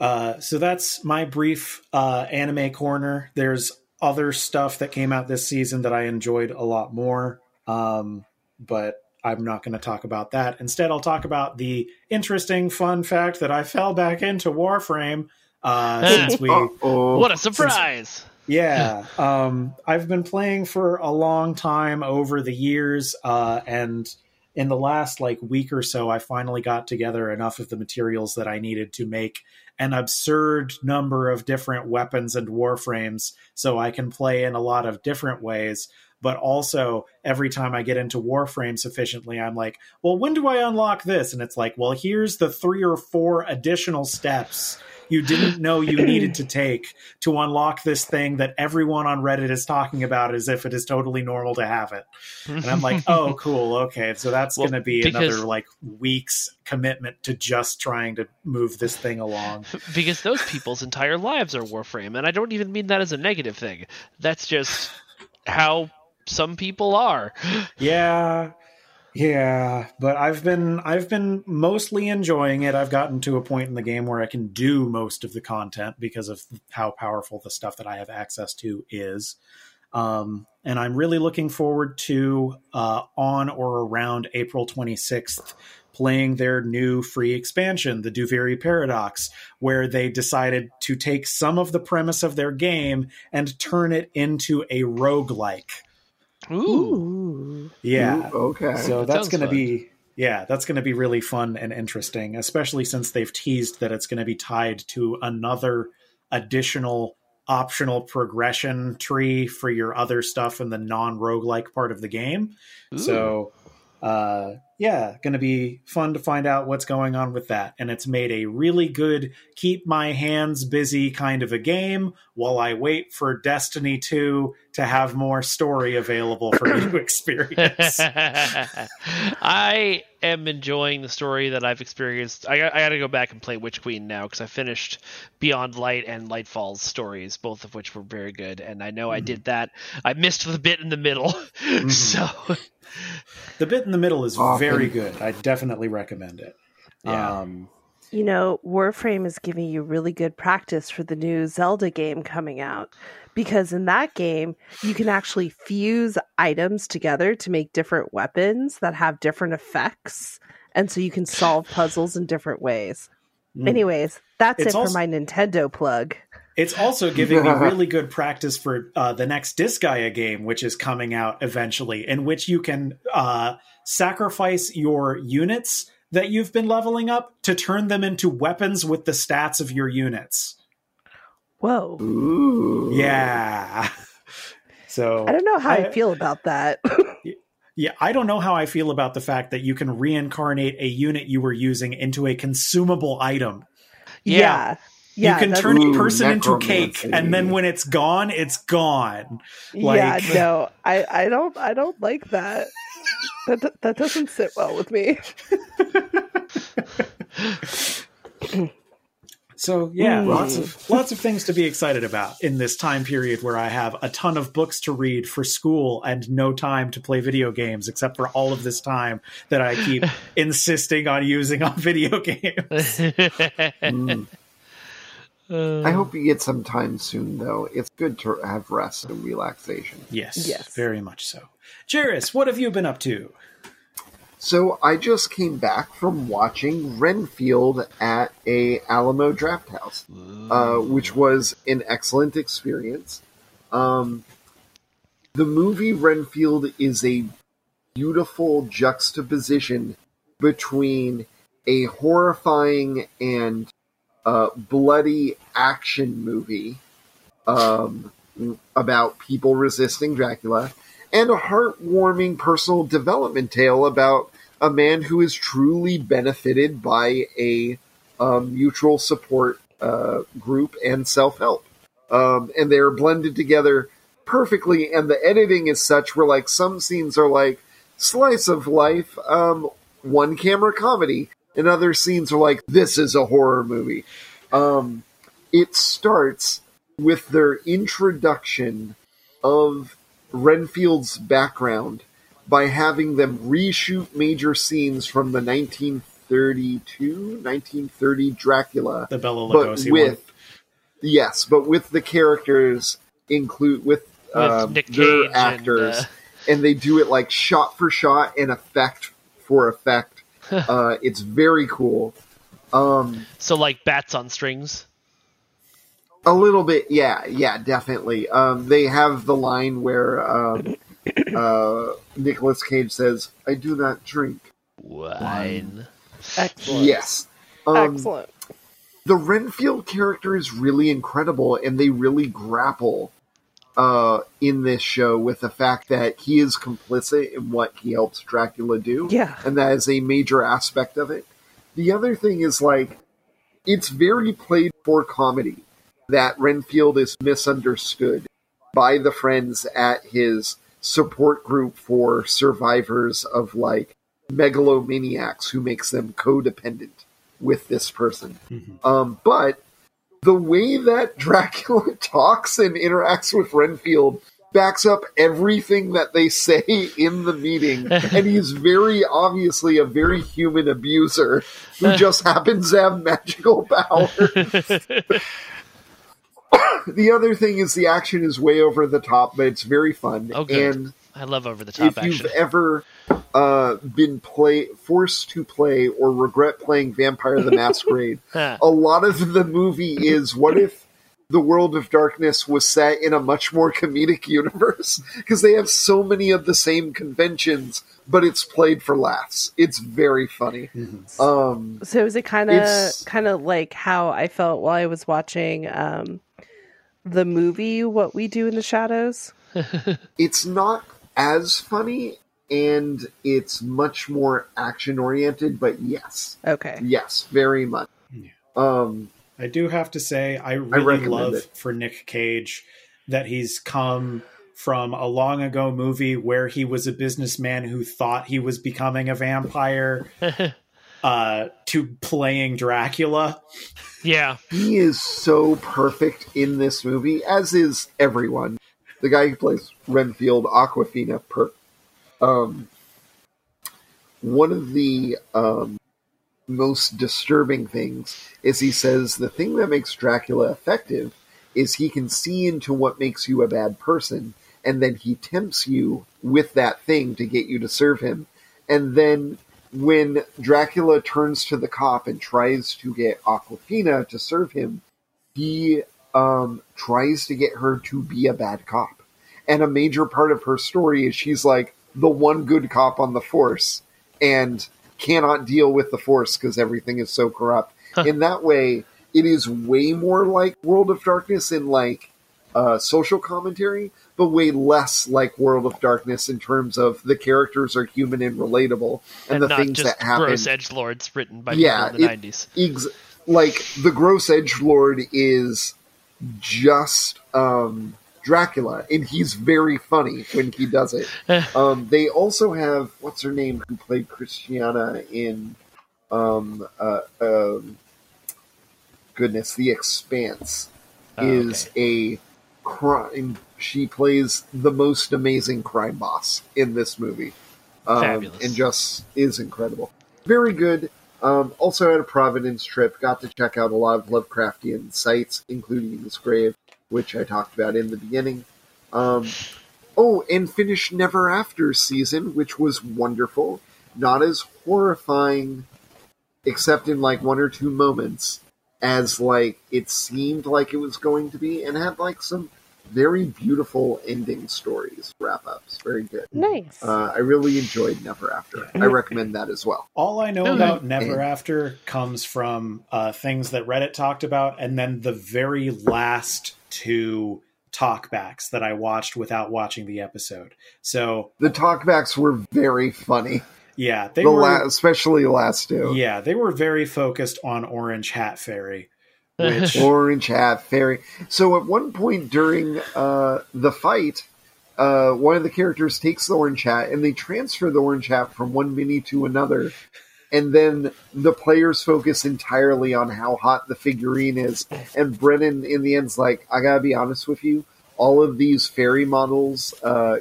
S1: Uh, so that's my brief uh, anime corner. There's other stuff that came out this season that I enjoyed a lot more, um, but I'm not going to talk about that. Instead, I'll talk about the interesting fun fact that I fell back into Warframe uh, since we
S2: oh,
S3: what a surprise!
S1: Yeah. Um, I've been playing for a long time over the years, uh, and in the last like week or so, I finally got together enough of the materials that I needed to make an absurd number of different weapons and warframes, so I can play in a lot of different ways. But also, every time I get into Warframe sufficiently, I'm like, well, when do I unlock this? And it's like, well, here's the three or four additional steps you didn't know you needed to take to unlock this thing that everyone on Reddit is talking about as if it is totally normal to have it. And I'm like, oh, cool. Okay. So that's
S3: Well,
S1: going to be
S3: because-
S1: another like week's commitment to just trying to move this thing along.
S3: because those people's entire lives are Warframe, and I don't even mean that as a negative thing. That's just how some people are.
S1: Yeah. Yeah, but I've been I've been mostly enjoying it. I've gotten to a point in the game where I can do most of the content because of how powerful the stuff that I have access to is. Um, and I'm really looking forward to uh, on or around April 26th playing their new free expansion, the Duviri Paradox, where they decided to take some of the premise of their game and turn it into a roguelike.
S3: Ooh.
S4: Ooh.
S1: Yeah.
S2: Ooh, okay.
S1: So
S3: That
S1: that's going to
S3: fun.
S1: be yeah, that's going to be really fun and interesting, especially since they've teased that it's going to be tied to another additional optional progression tree for your other stuff in the non-roguelike part of the game. So uh yeah, going to be fun to find out what's going on with that. And it's made a really good keep my hands busy kind of a game while I wait for Destiny 2 to have more story available for me to experience.
S3: I am enjoying the story that I've experienced. I, got- I got to go back and play Witch Queen now because I finished Beyond Light and Lightfall's stories, both of which were very good. And I know I did mm-hmm. that. I missed the bit in the middle, mm-hmm. so
S1: The bit in the middle is
S2: Often.
S1: very good. I definitely recommend it.
S3: Yeah.
S1: Um,
S4: You know, Warframe is giving you really good practice for the new Zelda game coming out. Because in that game, you can actually fuse items together to make different weapons that have different effects. And so you can solve puzzles in different ways.
S1: mm.
S4: Anyways, that's
S1: It's
S4: it
S1: also-
S4: for my Nintendo plug.
S1: It's also giving me really good practice for uh, the next Disgaea game, which is coming out eventually, in which you can uh, sacrifice your units that you've been leveling up to turn them into weapons with the stats of your units.
S4: Whoa.
S2: Ooh.
S1: Yeah. So
S4: I don't know how I,
S1: I-
S4: feel about that.
S1: Yeah, I don't know how I feel about the fact that you can reincarnate a unit you were using into a consumable item.
S3: Yeah.
S4: Yeah. Yeah,
S1: you can
S4: that's-
S1: turn a person into cake, and then when it's gone, it's gone.
S4: yeah, no, I, I don't, I don't like that. That that doesn't sit well with me.
S1: So yeah,
S4: Mm.
S1: lots of lots of things to be excited about in this time period where I have a ton of books to read for school and no time to play video games except for all of this time that I keep insisting on using on video games.
S2: Mm. I hope you get some time soon, though. It's good to have rest and relaxation.
S1: Yes,
S4: Yes.
S1: very much so. Jarys, what have you been up to?
S2: So I just came back from watching Renfield at a Alamo Drafthouse, uh, which was an excellent experience. Um, the movie Renfield is a beautiful juxtaposition between a horrifying and bloody action movie um, about people resisting Dracula and a heartwarming personal development tale about a man who is truly benefited by a um, mutual support uh, group and self help. Um, and they're blended together perfectly, and the editing is such where like some scenes are like slice of life, um, one camera comedy, and other scenes are like this is a horror movie. Um, it starts with their introduction of Renfield's background by having them reshoot major scenes from the 1932, 1930 Dracula,
S1: The Bela
S2: but
S1: Lugosi
S2: with
S1: one.
S2: yes, but with the characters include with, um,
S3: Nick
S2: their
S3: Cage and,
S2: actors,
S3: uh,
S2: and they do it like shot for shot and effect for effect. uh, it's very cool. Um,
S3: so like bats on strings.
S2: A little bit, yeah, yeah, definitely. Um, they have the line where um, uh, Nicolas Cage says, "I do not drink."
S3: Wine.
S4: Excellent.
S2: Yes, um,
S4: Excellent.
S2: the Renfield character is really incredible, and they really grapple uh, in this show with the fact that he is complicit in what he helps Dracula do,
S4: Yeah.
S2: and that is a major aspect of it. The other thing is like, it's very played for comedy that Renfield is misunderstood by the friends at his support group for survivors of like megalomaniacs who makes them codependent with this person. Um, but the way that Dracula talks and interacts with Renfield backs up everything that they say in the meeting, and he's very obviously a very human abuser who just happens to have magical power. the other thing is the action is way over the top, but it's very fun.
S3: Oh.
S2: And
S3: I love over the top
S2: if you've ever uh, been play forced to play or regret playing Vampire the Masquerade, a lot of the movie is what if the world of darkness was set in a much more comedic universe? Because they have so many of the same conventions but it's played for laughs. It's very funny. Um
S4: So is it kind of kind of like how I felt while I was watching um, the movie What We Do in the Shadows?
S2: it's not as funny and it's much more action oriented but yes
S4: Okay.
S2: yes very much um
S1: I do have to say, I really
S2: recommend
S1: love
S2: it.
S1: for Nick Cage that he's come from a long ago movie where he was a businessman who thought he was becoming a vampire uh, to playing Dracula.
S3: yeah.
S2: he is so perfect in this movie, as is everyone. The guy who plays Renfield Awkwafina, per um, one of the um, most disturbing things is he says the thing that makes Dracula effective is he can see into what makes you a bad person, and then he tempts you with that thing to get you to serve him. And then when Dracula turns to the cop and tries to get Awkwafina to serve him, he um, tries to get her to be a bad cop. And a major part of her story is she's like the one good cop on the force and cannot deal with the force because everything is so corrupt. In that way, it is way more like World of Darkness in like uh, social commentary, but way less like World of Darkness in terms of the characters are human and relatable, and,
S3: and
S2: the things that happen.
S3: gross edge lords written by
S2: Yeah,
S3: people in the 90s.
S2: Ex- like the gross edge lord is just um, Dracula, and he's very funny when he does it. um, they also have what's her name who played Christiana in um, uh, um, goodness, The Expanse
S3: Oh,
S2: is a crime. She plays the most amazing crime boss in this movie, um, and just is incredible. Very good. Um, also had a Providence trip. Got to check out a lot of Lovecraftian sites, including this grave, which I talked about in the beginning. Um, oh, and finished Neverafter season, which was wonderful. Not as horrifying, except in like one or two moments, as like it seemed like it was going to be, and had like some very beautiful ending stories, wrap ups. Very good.
S4: Nice.
S2: Uh, I really enjoyed Neverafter. I recommend that as well.
S1: All I know
S3: Okay.
S1: about Neverafter comes from uh, things that Reddit talked about, and then the very last two talkbacks that I watched without watching the episode. So
S2: The talkbacks were very funny,
S1: yeah, they
S2: the
S1: were
S2: la- especially last two.
S1: yeah they were very focused on Orange Hat Fairy,
S2: Orange Hat Fairy. So at one point during uh, the fight, uh, one of the characters takes the orange hat and they transfer the orange hat from one mini to another. And then the players focus entirely on how hot the figurine is. And Brennan, in the end's like, I gotta be honest with you, all of these fairy models uh,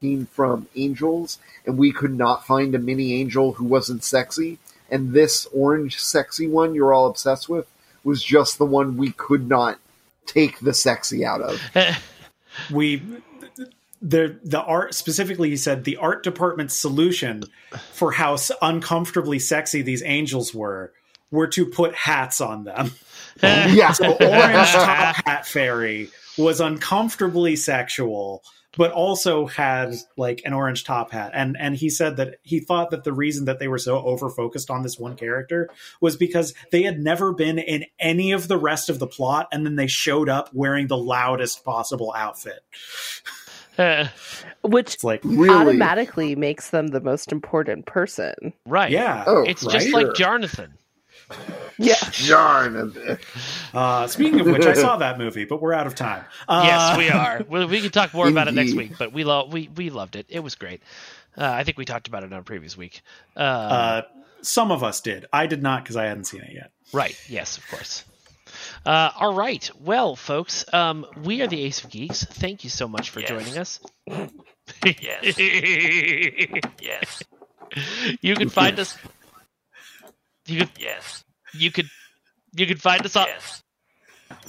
S2: came from angels, and we could not find a mini angel who wasn't sexy. And this orange sexy one you're all obsessed with was just the one we could not take the sexy out of. Eh.
S1: we the the art specifically he said the art department's solution for how uncomfortably sexy these angels were were to put hats on them. Eh.
S2: yeah.
S1: So orange top hat fairy was uncomfortably sexual but also had like an orange top hat and and he said that he thought that the reason that they were so over focused on this one character was because they had never been in any of the rest of the plot and then they showed up wearing the loudest possible outfit eh.
S4: Which
S1: it's like
S2: Really?
S4: automatically makes them the most important person.
S3: right.
S1: yeah
S2: Oh,
S3: It's
S2: right.
S3: just like Jonathan.
S4: Yeah.
S2: Darn it.
S1: Uh, speaking of which, I saw that movie, but we're out of time. Uh,
S3: yes, we are. We, we can talk more about it next week, but we lo- we we loved it. It was great. Uh, I think we talked about it on a previous week. Uh,
S1: Uh, some of us did. I did not because I hadn't seen it yet.
S3: Right. Yes, of course. Uh, all right. Well, folks, um, we are the Ace of Geeks. Thank you so much for
S5: Yes.
S3: joining us.
S5: Yes. Yes.
S3: you can find us. You could.
S5: Yes.
S3: You could. You could find us on.
S5: Yes.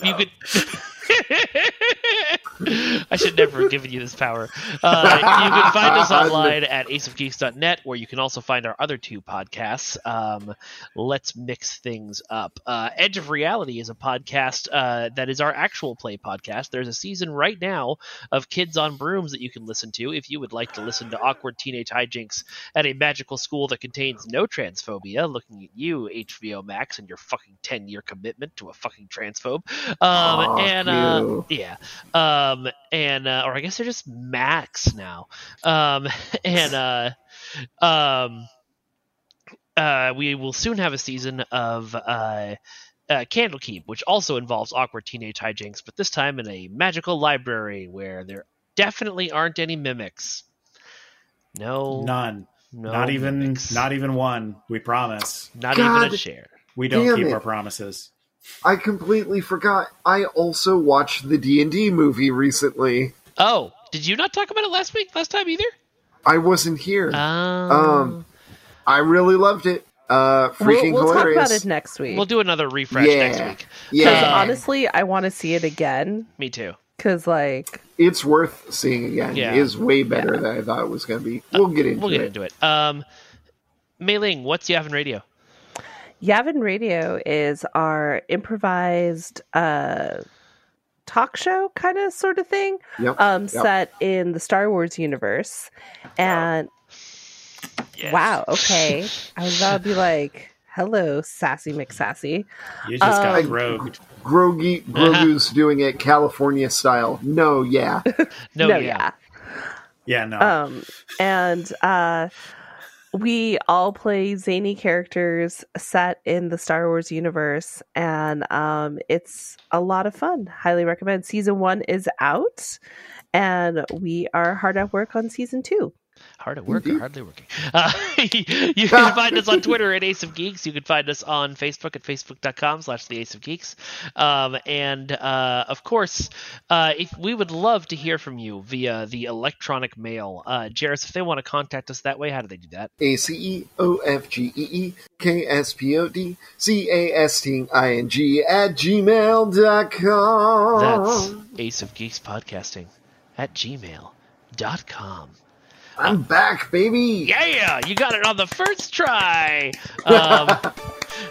S3: You could. I should never have given you this power. Uh, you can find us online at aceofgeeks.net, where you can also find our other two podcasts. Um, let's mix things up. Uh, Edge of Reality is a podcast uh, that is our actual play podcast. There's a season right now of Kids on Brooms that you can listen to if you would like to listen to awkward teenage hijinks at a magical school that contains no transphobia. Looking at you, HBO Max, and your fucking 10 year commitment to a fucking transphobe. Um, and uh, yeah, um, and uh, or I guess they're just Max now. Um, and uh, um, uh, we will soon have a season of uh, uh, Candlekeep, which also involves awkward teenage hijinks, but this time in a magical library where there definitely aren't any mimics. No,
S1: None.
S3: no
S1: not even.
S3: mimics.
S1: Not even one. We promise.
S3: not even a
S2: God
S3: share.
S1: We don't keep
S2: it.
S1: our promises.
S2: I completely forgot. I also watched the D and D movie recently.
S3: Oh, did you not talk about it last week? Last time either?
S2: I wasn't here.
S3: Um,
S2: Um, I really loved it. Uh,
S4: We'll,
S2: freaking
S4: we'll talk about it next week.
S3: we'll do another refresh
S2: Yeah.
S3: next week.
S4: Because
S2: yeah,
S4: honestly, I want to see it again.
S3: Me too.
S4: Because, like,
S2: it's worth seeing again.
S3: Yeah.
S2: It is way better than I thought it was going to be. We'll get into it.
S3: We'll get
S2: it.
S3: into it. Um, Mei Ling, what's Yavin Radio?
S4: Yavin Radio is our improvised uh, talk show kind of sort of thing,
S2: Yep.
S4: um,
S2: yep.
S4: set in the Star Wars universe. And
S5: Yes.
S4: wow, okay. I was about to be like, Hello, Sassy McSassy.
S1: You just got
S4: Um,
S1: rogued.
S2: Grogy Grogu's doing it California style. No, yeah.
S3: No,
S4: no,
S3: yeah.
S1: Yeah, no.
S4: Um, and uh, we all play zany characters set in the Star Wars universe, and um, it's a lot of fun. Highly recommend. Season one is out, and we are hard at work on season two.
S3: Hard at work or hardly working? Uh, you can find us on Twitter at Ace of Geeks. You can find us on Facebook at facebook.com slash the Ace of Geeks. Um, and uh, of course, uh, if we would love to hear from you via the electronic mail. Uh, Jarys, if they want to contact us that way, how do they do that?
S2: A C E O F G E E K S P O D C A S T I N G at gmail.com.
S3: That's Ace of Geeks Podcasting at gmail.com.
S2: I'm back, baby.
S3: Yeah, you got it on the first try. Um,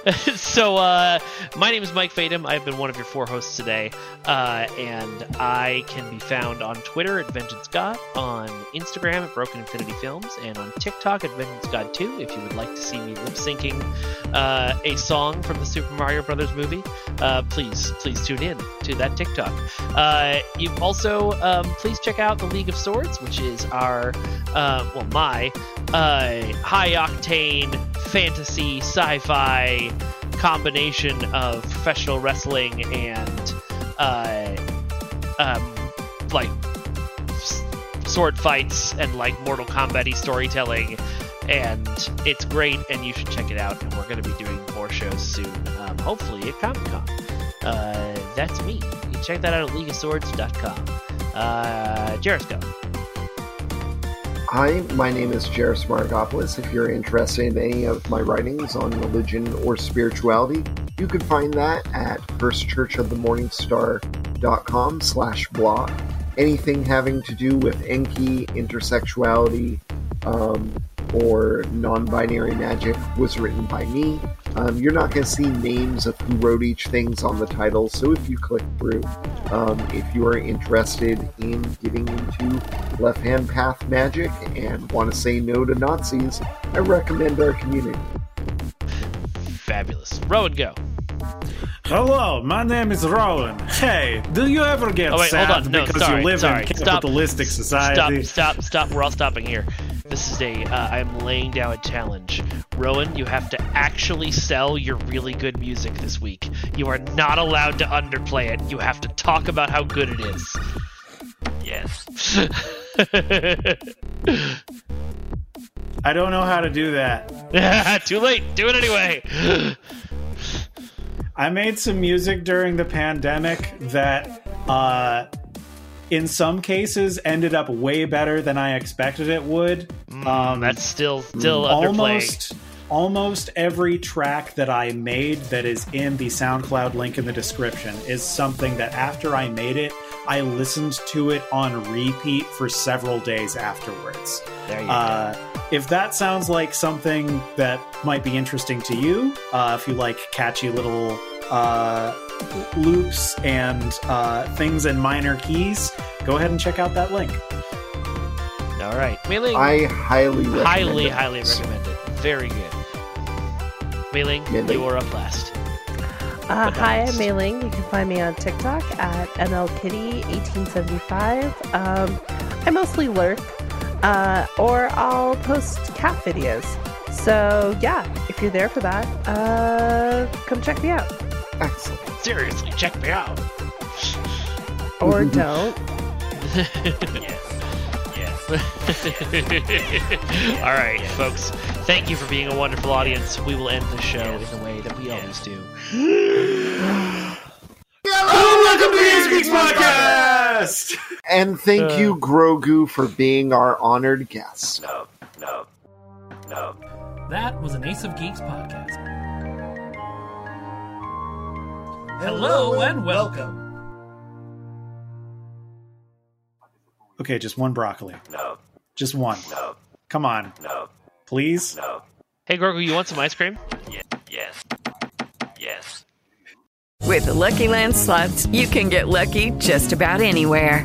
S3: so, uh, my name is Mike Fadum. I've been one of your four hosts today, uh, and I can be found on Twitter at Vengeance God, on Instagram at Broken Infinity Films, and on TikTok at Vengeance God 2. If you would like to see me lip syncing uh, a song from the Super Mario Brothers movie, uh, please, please tune in to that TikTok. Uh, you also um, please check out the League of Swords, which is our uh, well, my uh, high octane fantasy sci-fi combination of professional wrestling and uh, um, like sword fights and like Mortal Kombat storytelling. And it's great, and you should check it out. And we're going to be doing more shows soon, um, hopefully at Comic Con. Uh, that's me. You check that out at LeagueofSwords.com. Uh, Jarys, go.
S2: Hi, my name is Jarys Margopoulos. If you're interested in any of my writings on religion or spirituality, you can find that at firstchurchofthemorningstar.com slash blog. Anything having to do with Enki, intersexuality, um, or non-binary magic was written by me. Um, you're not going to see names of who wrote each things on the title, so if you click through, um, if you are interested in getting into left-hand path magic and want to say no to Nazis, I recommend our community.
S3: Fabulous. Rowan, go.
S1: Hello, my name is Rowan. Hey, do you ever get
S3: Oh, wait, hold
S1: sad
S3: on. No,
S1: because
S3: sorry,
S1: you live
S3: sorry.
S1: in
S3: Stop.
S1: capitalistic society?
S3: Stop, stop, stop. We're all stopping here. This is a, uh, I'm laying down a challenge. Rowan, you have to actually sell your really good music this week. You are not allowed to underplay it. You have to talk about how good it is.
S5: Yes.
S1: I don't know how to do that.
S3: Too late. Do it anyway.
S1: I made some music during the pandemic that, uh, in some cases, ended up way better than I expected it would. um,
S3: That's still still underplaying.
S1: almost almost every track that I made that is in the SoundCloud link in the description is something that after I made it, I listened to it on repeat for several days afterwards.
S3: There you
S1: Uh, if that sounds like something that might be interesting to you, uh, if you like catchy little uh, loops and uh, things in minor keys, go ahead and check out that link.
S3: All right. Mei-Ling,
S2: I highly recommend
S3: highly,
S2: it.
S3: highly recommend it. Very good. Mei-Ling,
S2: Mei-Ling.
S3: you are up last.
S4: Uh, hi. I'm Mei Ling. You can find me on TikTok at MLKitty1875. Um, I mostly lurk, uh, or I'll post cat videos. So yeah, if you're there for that, uh, come check me out,
S2: Excellent.
S3: Seriously, check me out.
S4: or don't.
S5: Yes. Yes.
S3: All right, folks. Thank you for being a wonderful audience. We will end the show in the way that we always do.
S1: Welcome to the Geeks Podcast!
S2: And thank
S3: Uh.
S2: you, Grogu, for being our honored guest.
S5: No. No. No.
S7: That was an Ace of Geeks podcast. Hello and welcome.
S1: Okay, just one broccoli.
S5: No.
S1: Just one.
S5: No.
S1: Come on,
S5: No.
S1: please.
S5: No.
S3: Hey, Grogu, you want some ice cream?
S5: Ye- Yes. Yes.
S8: With the Lucky Land slots, you can get lucky just about anywhere.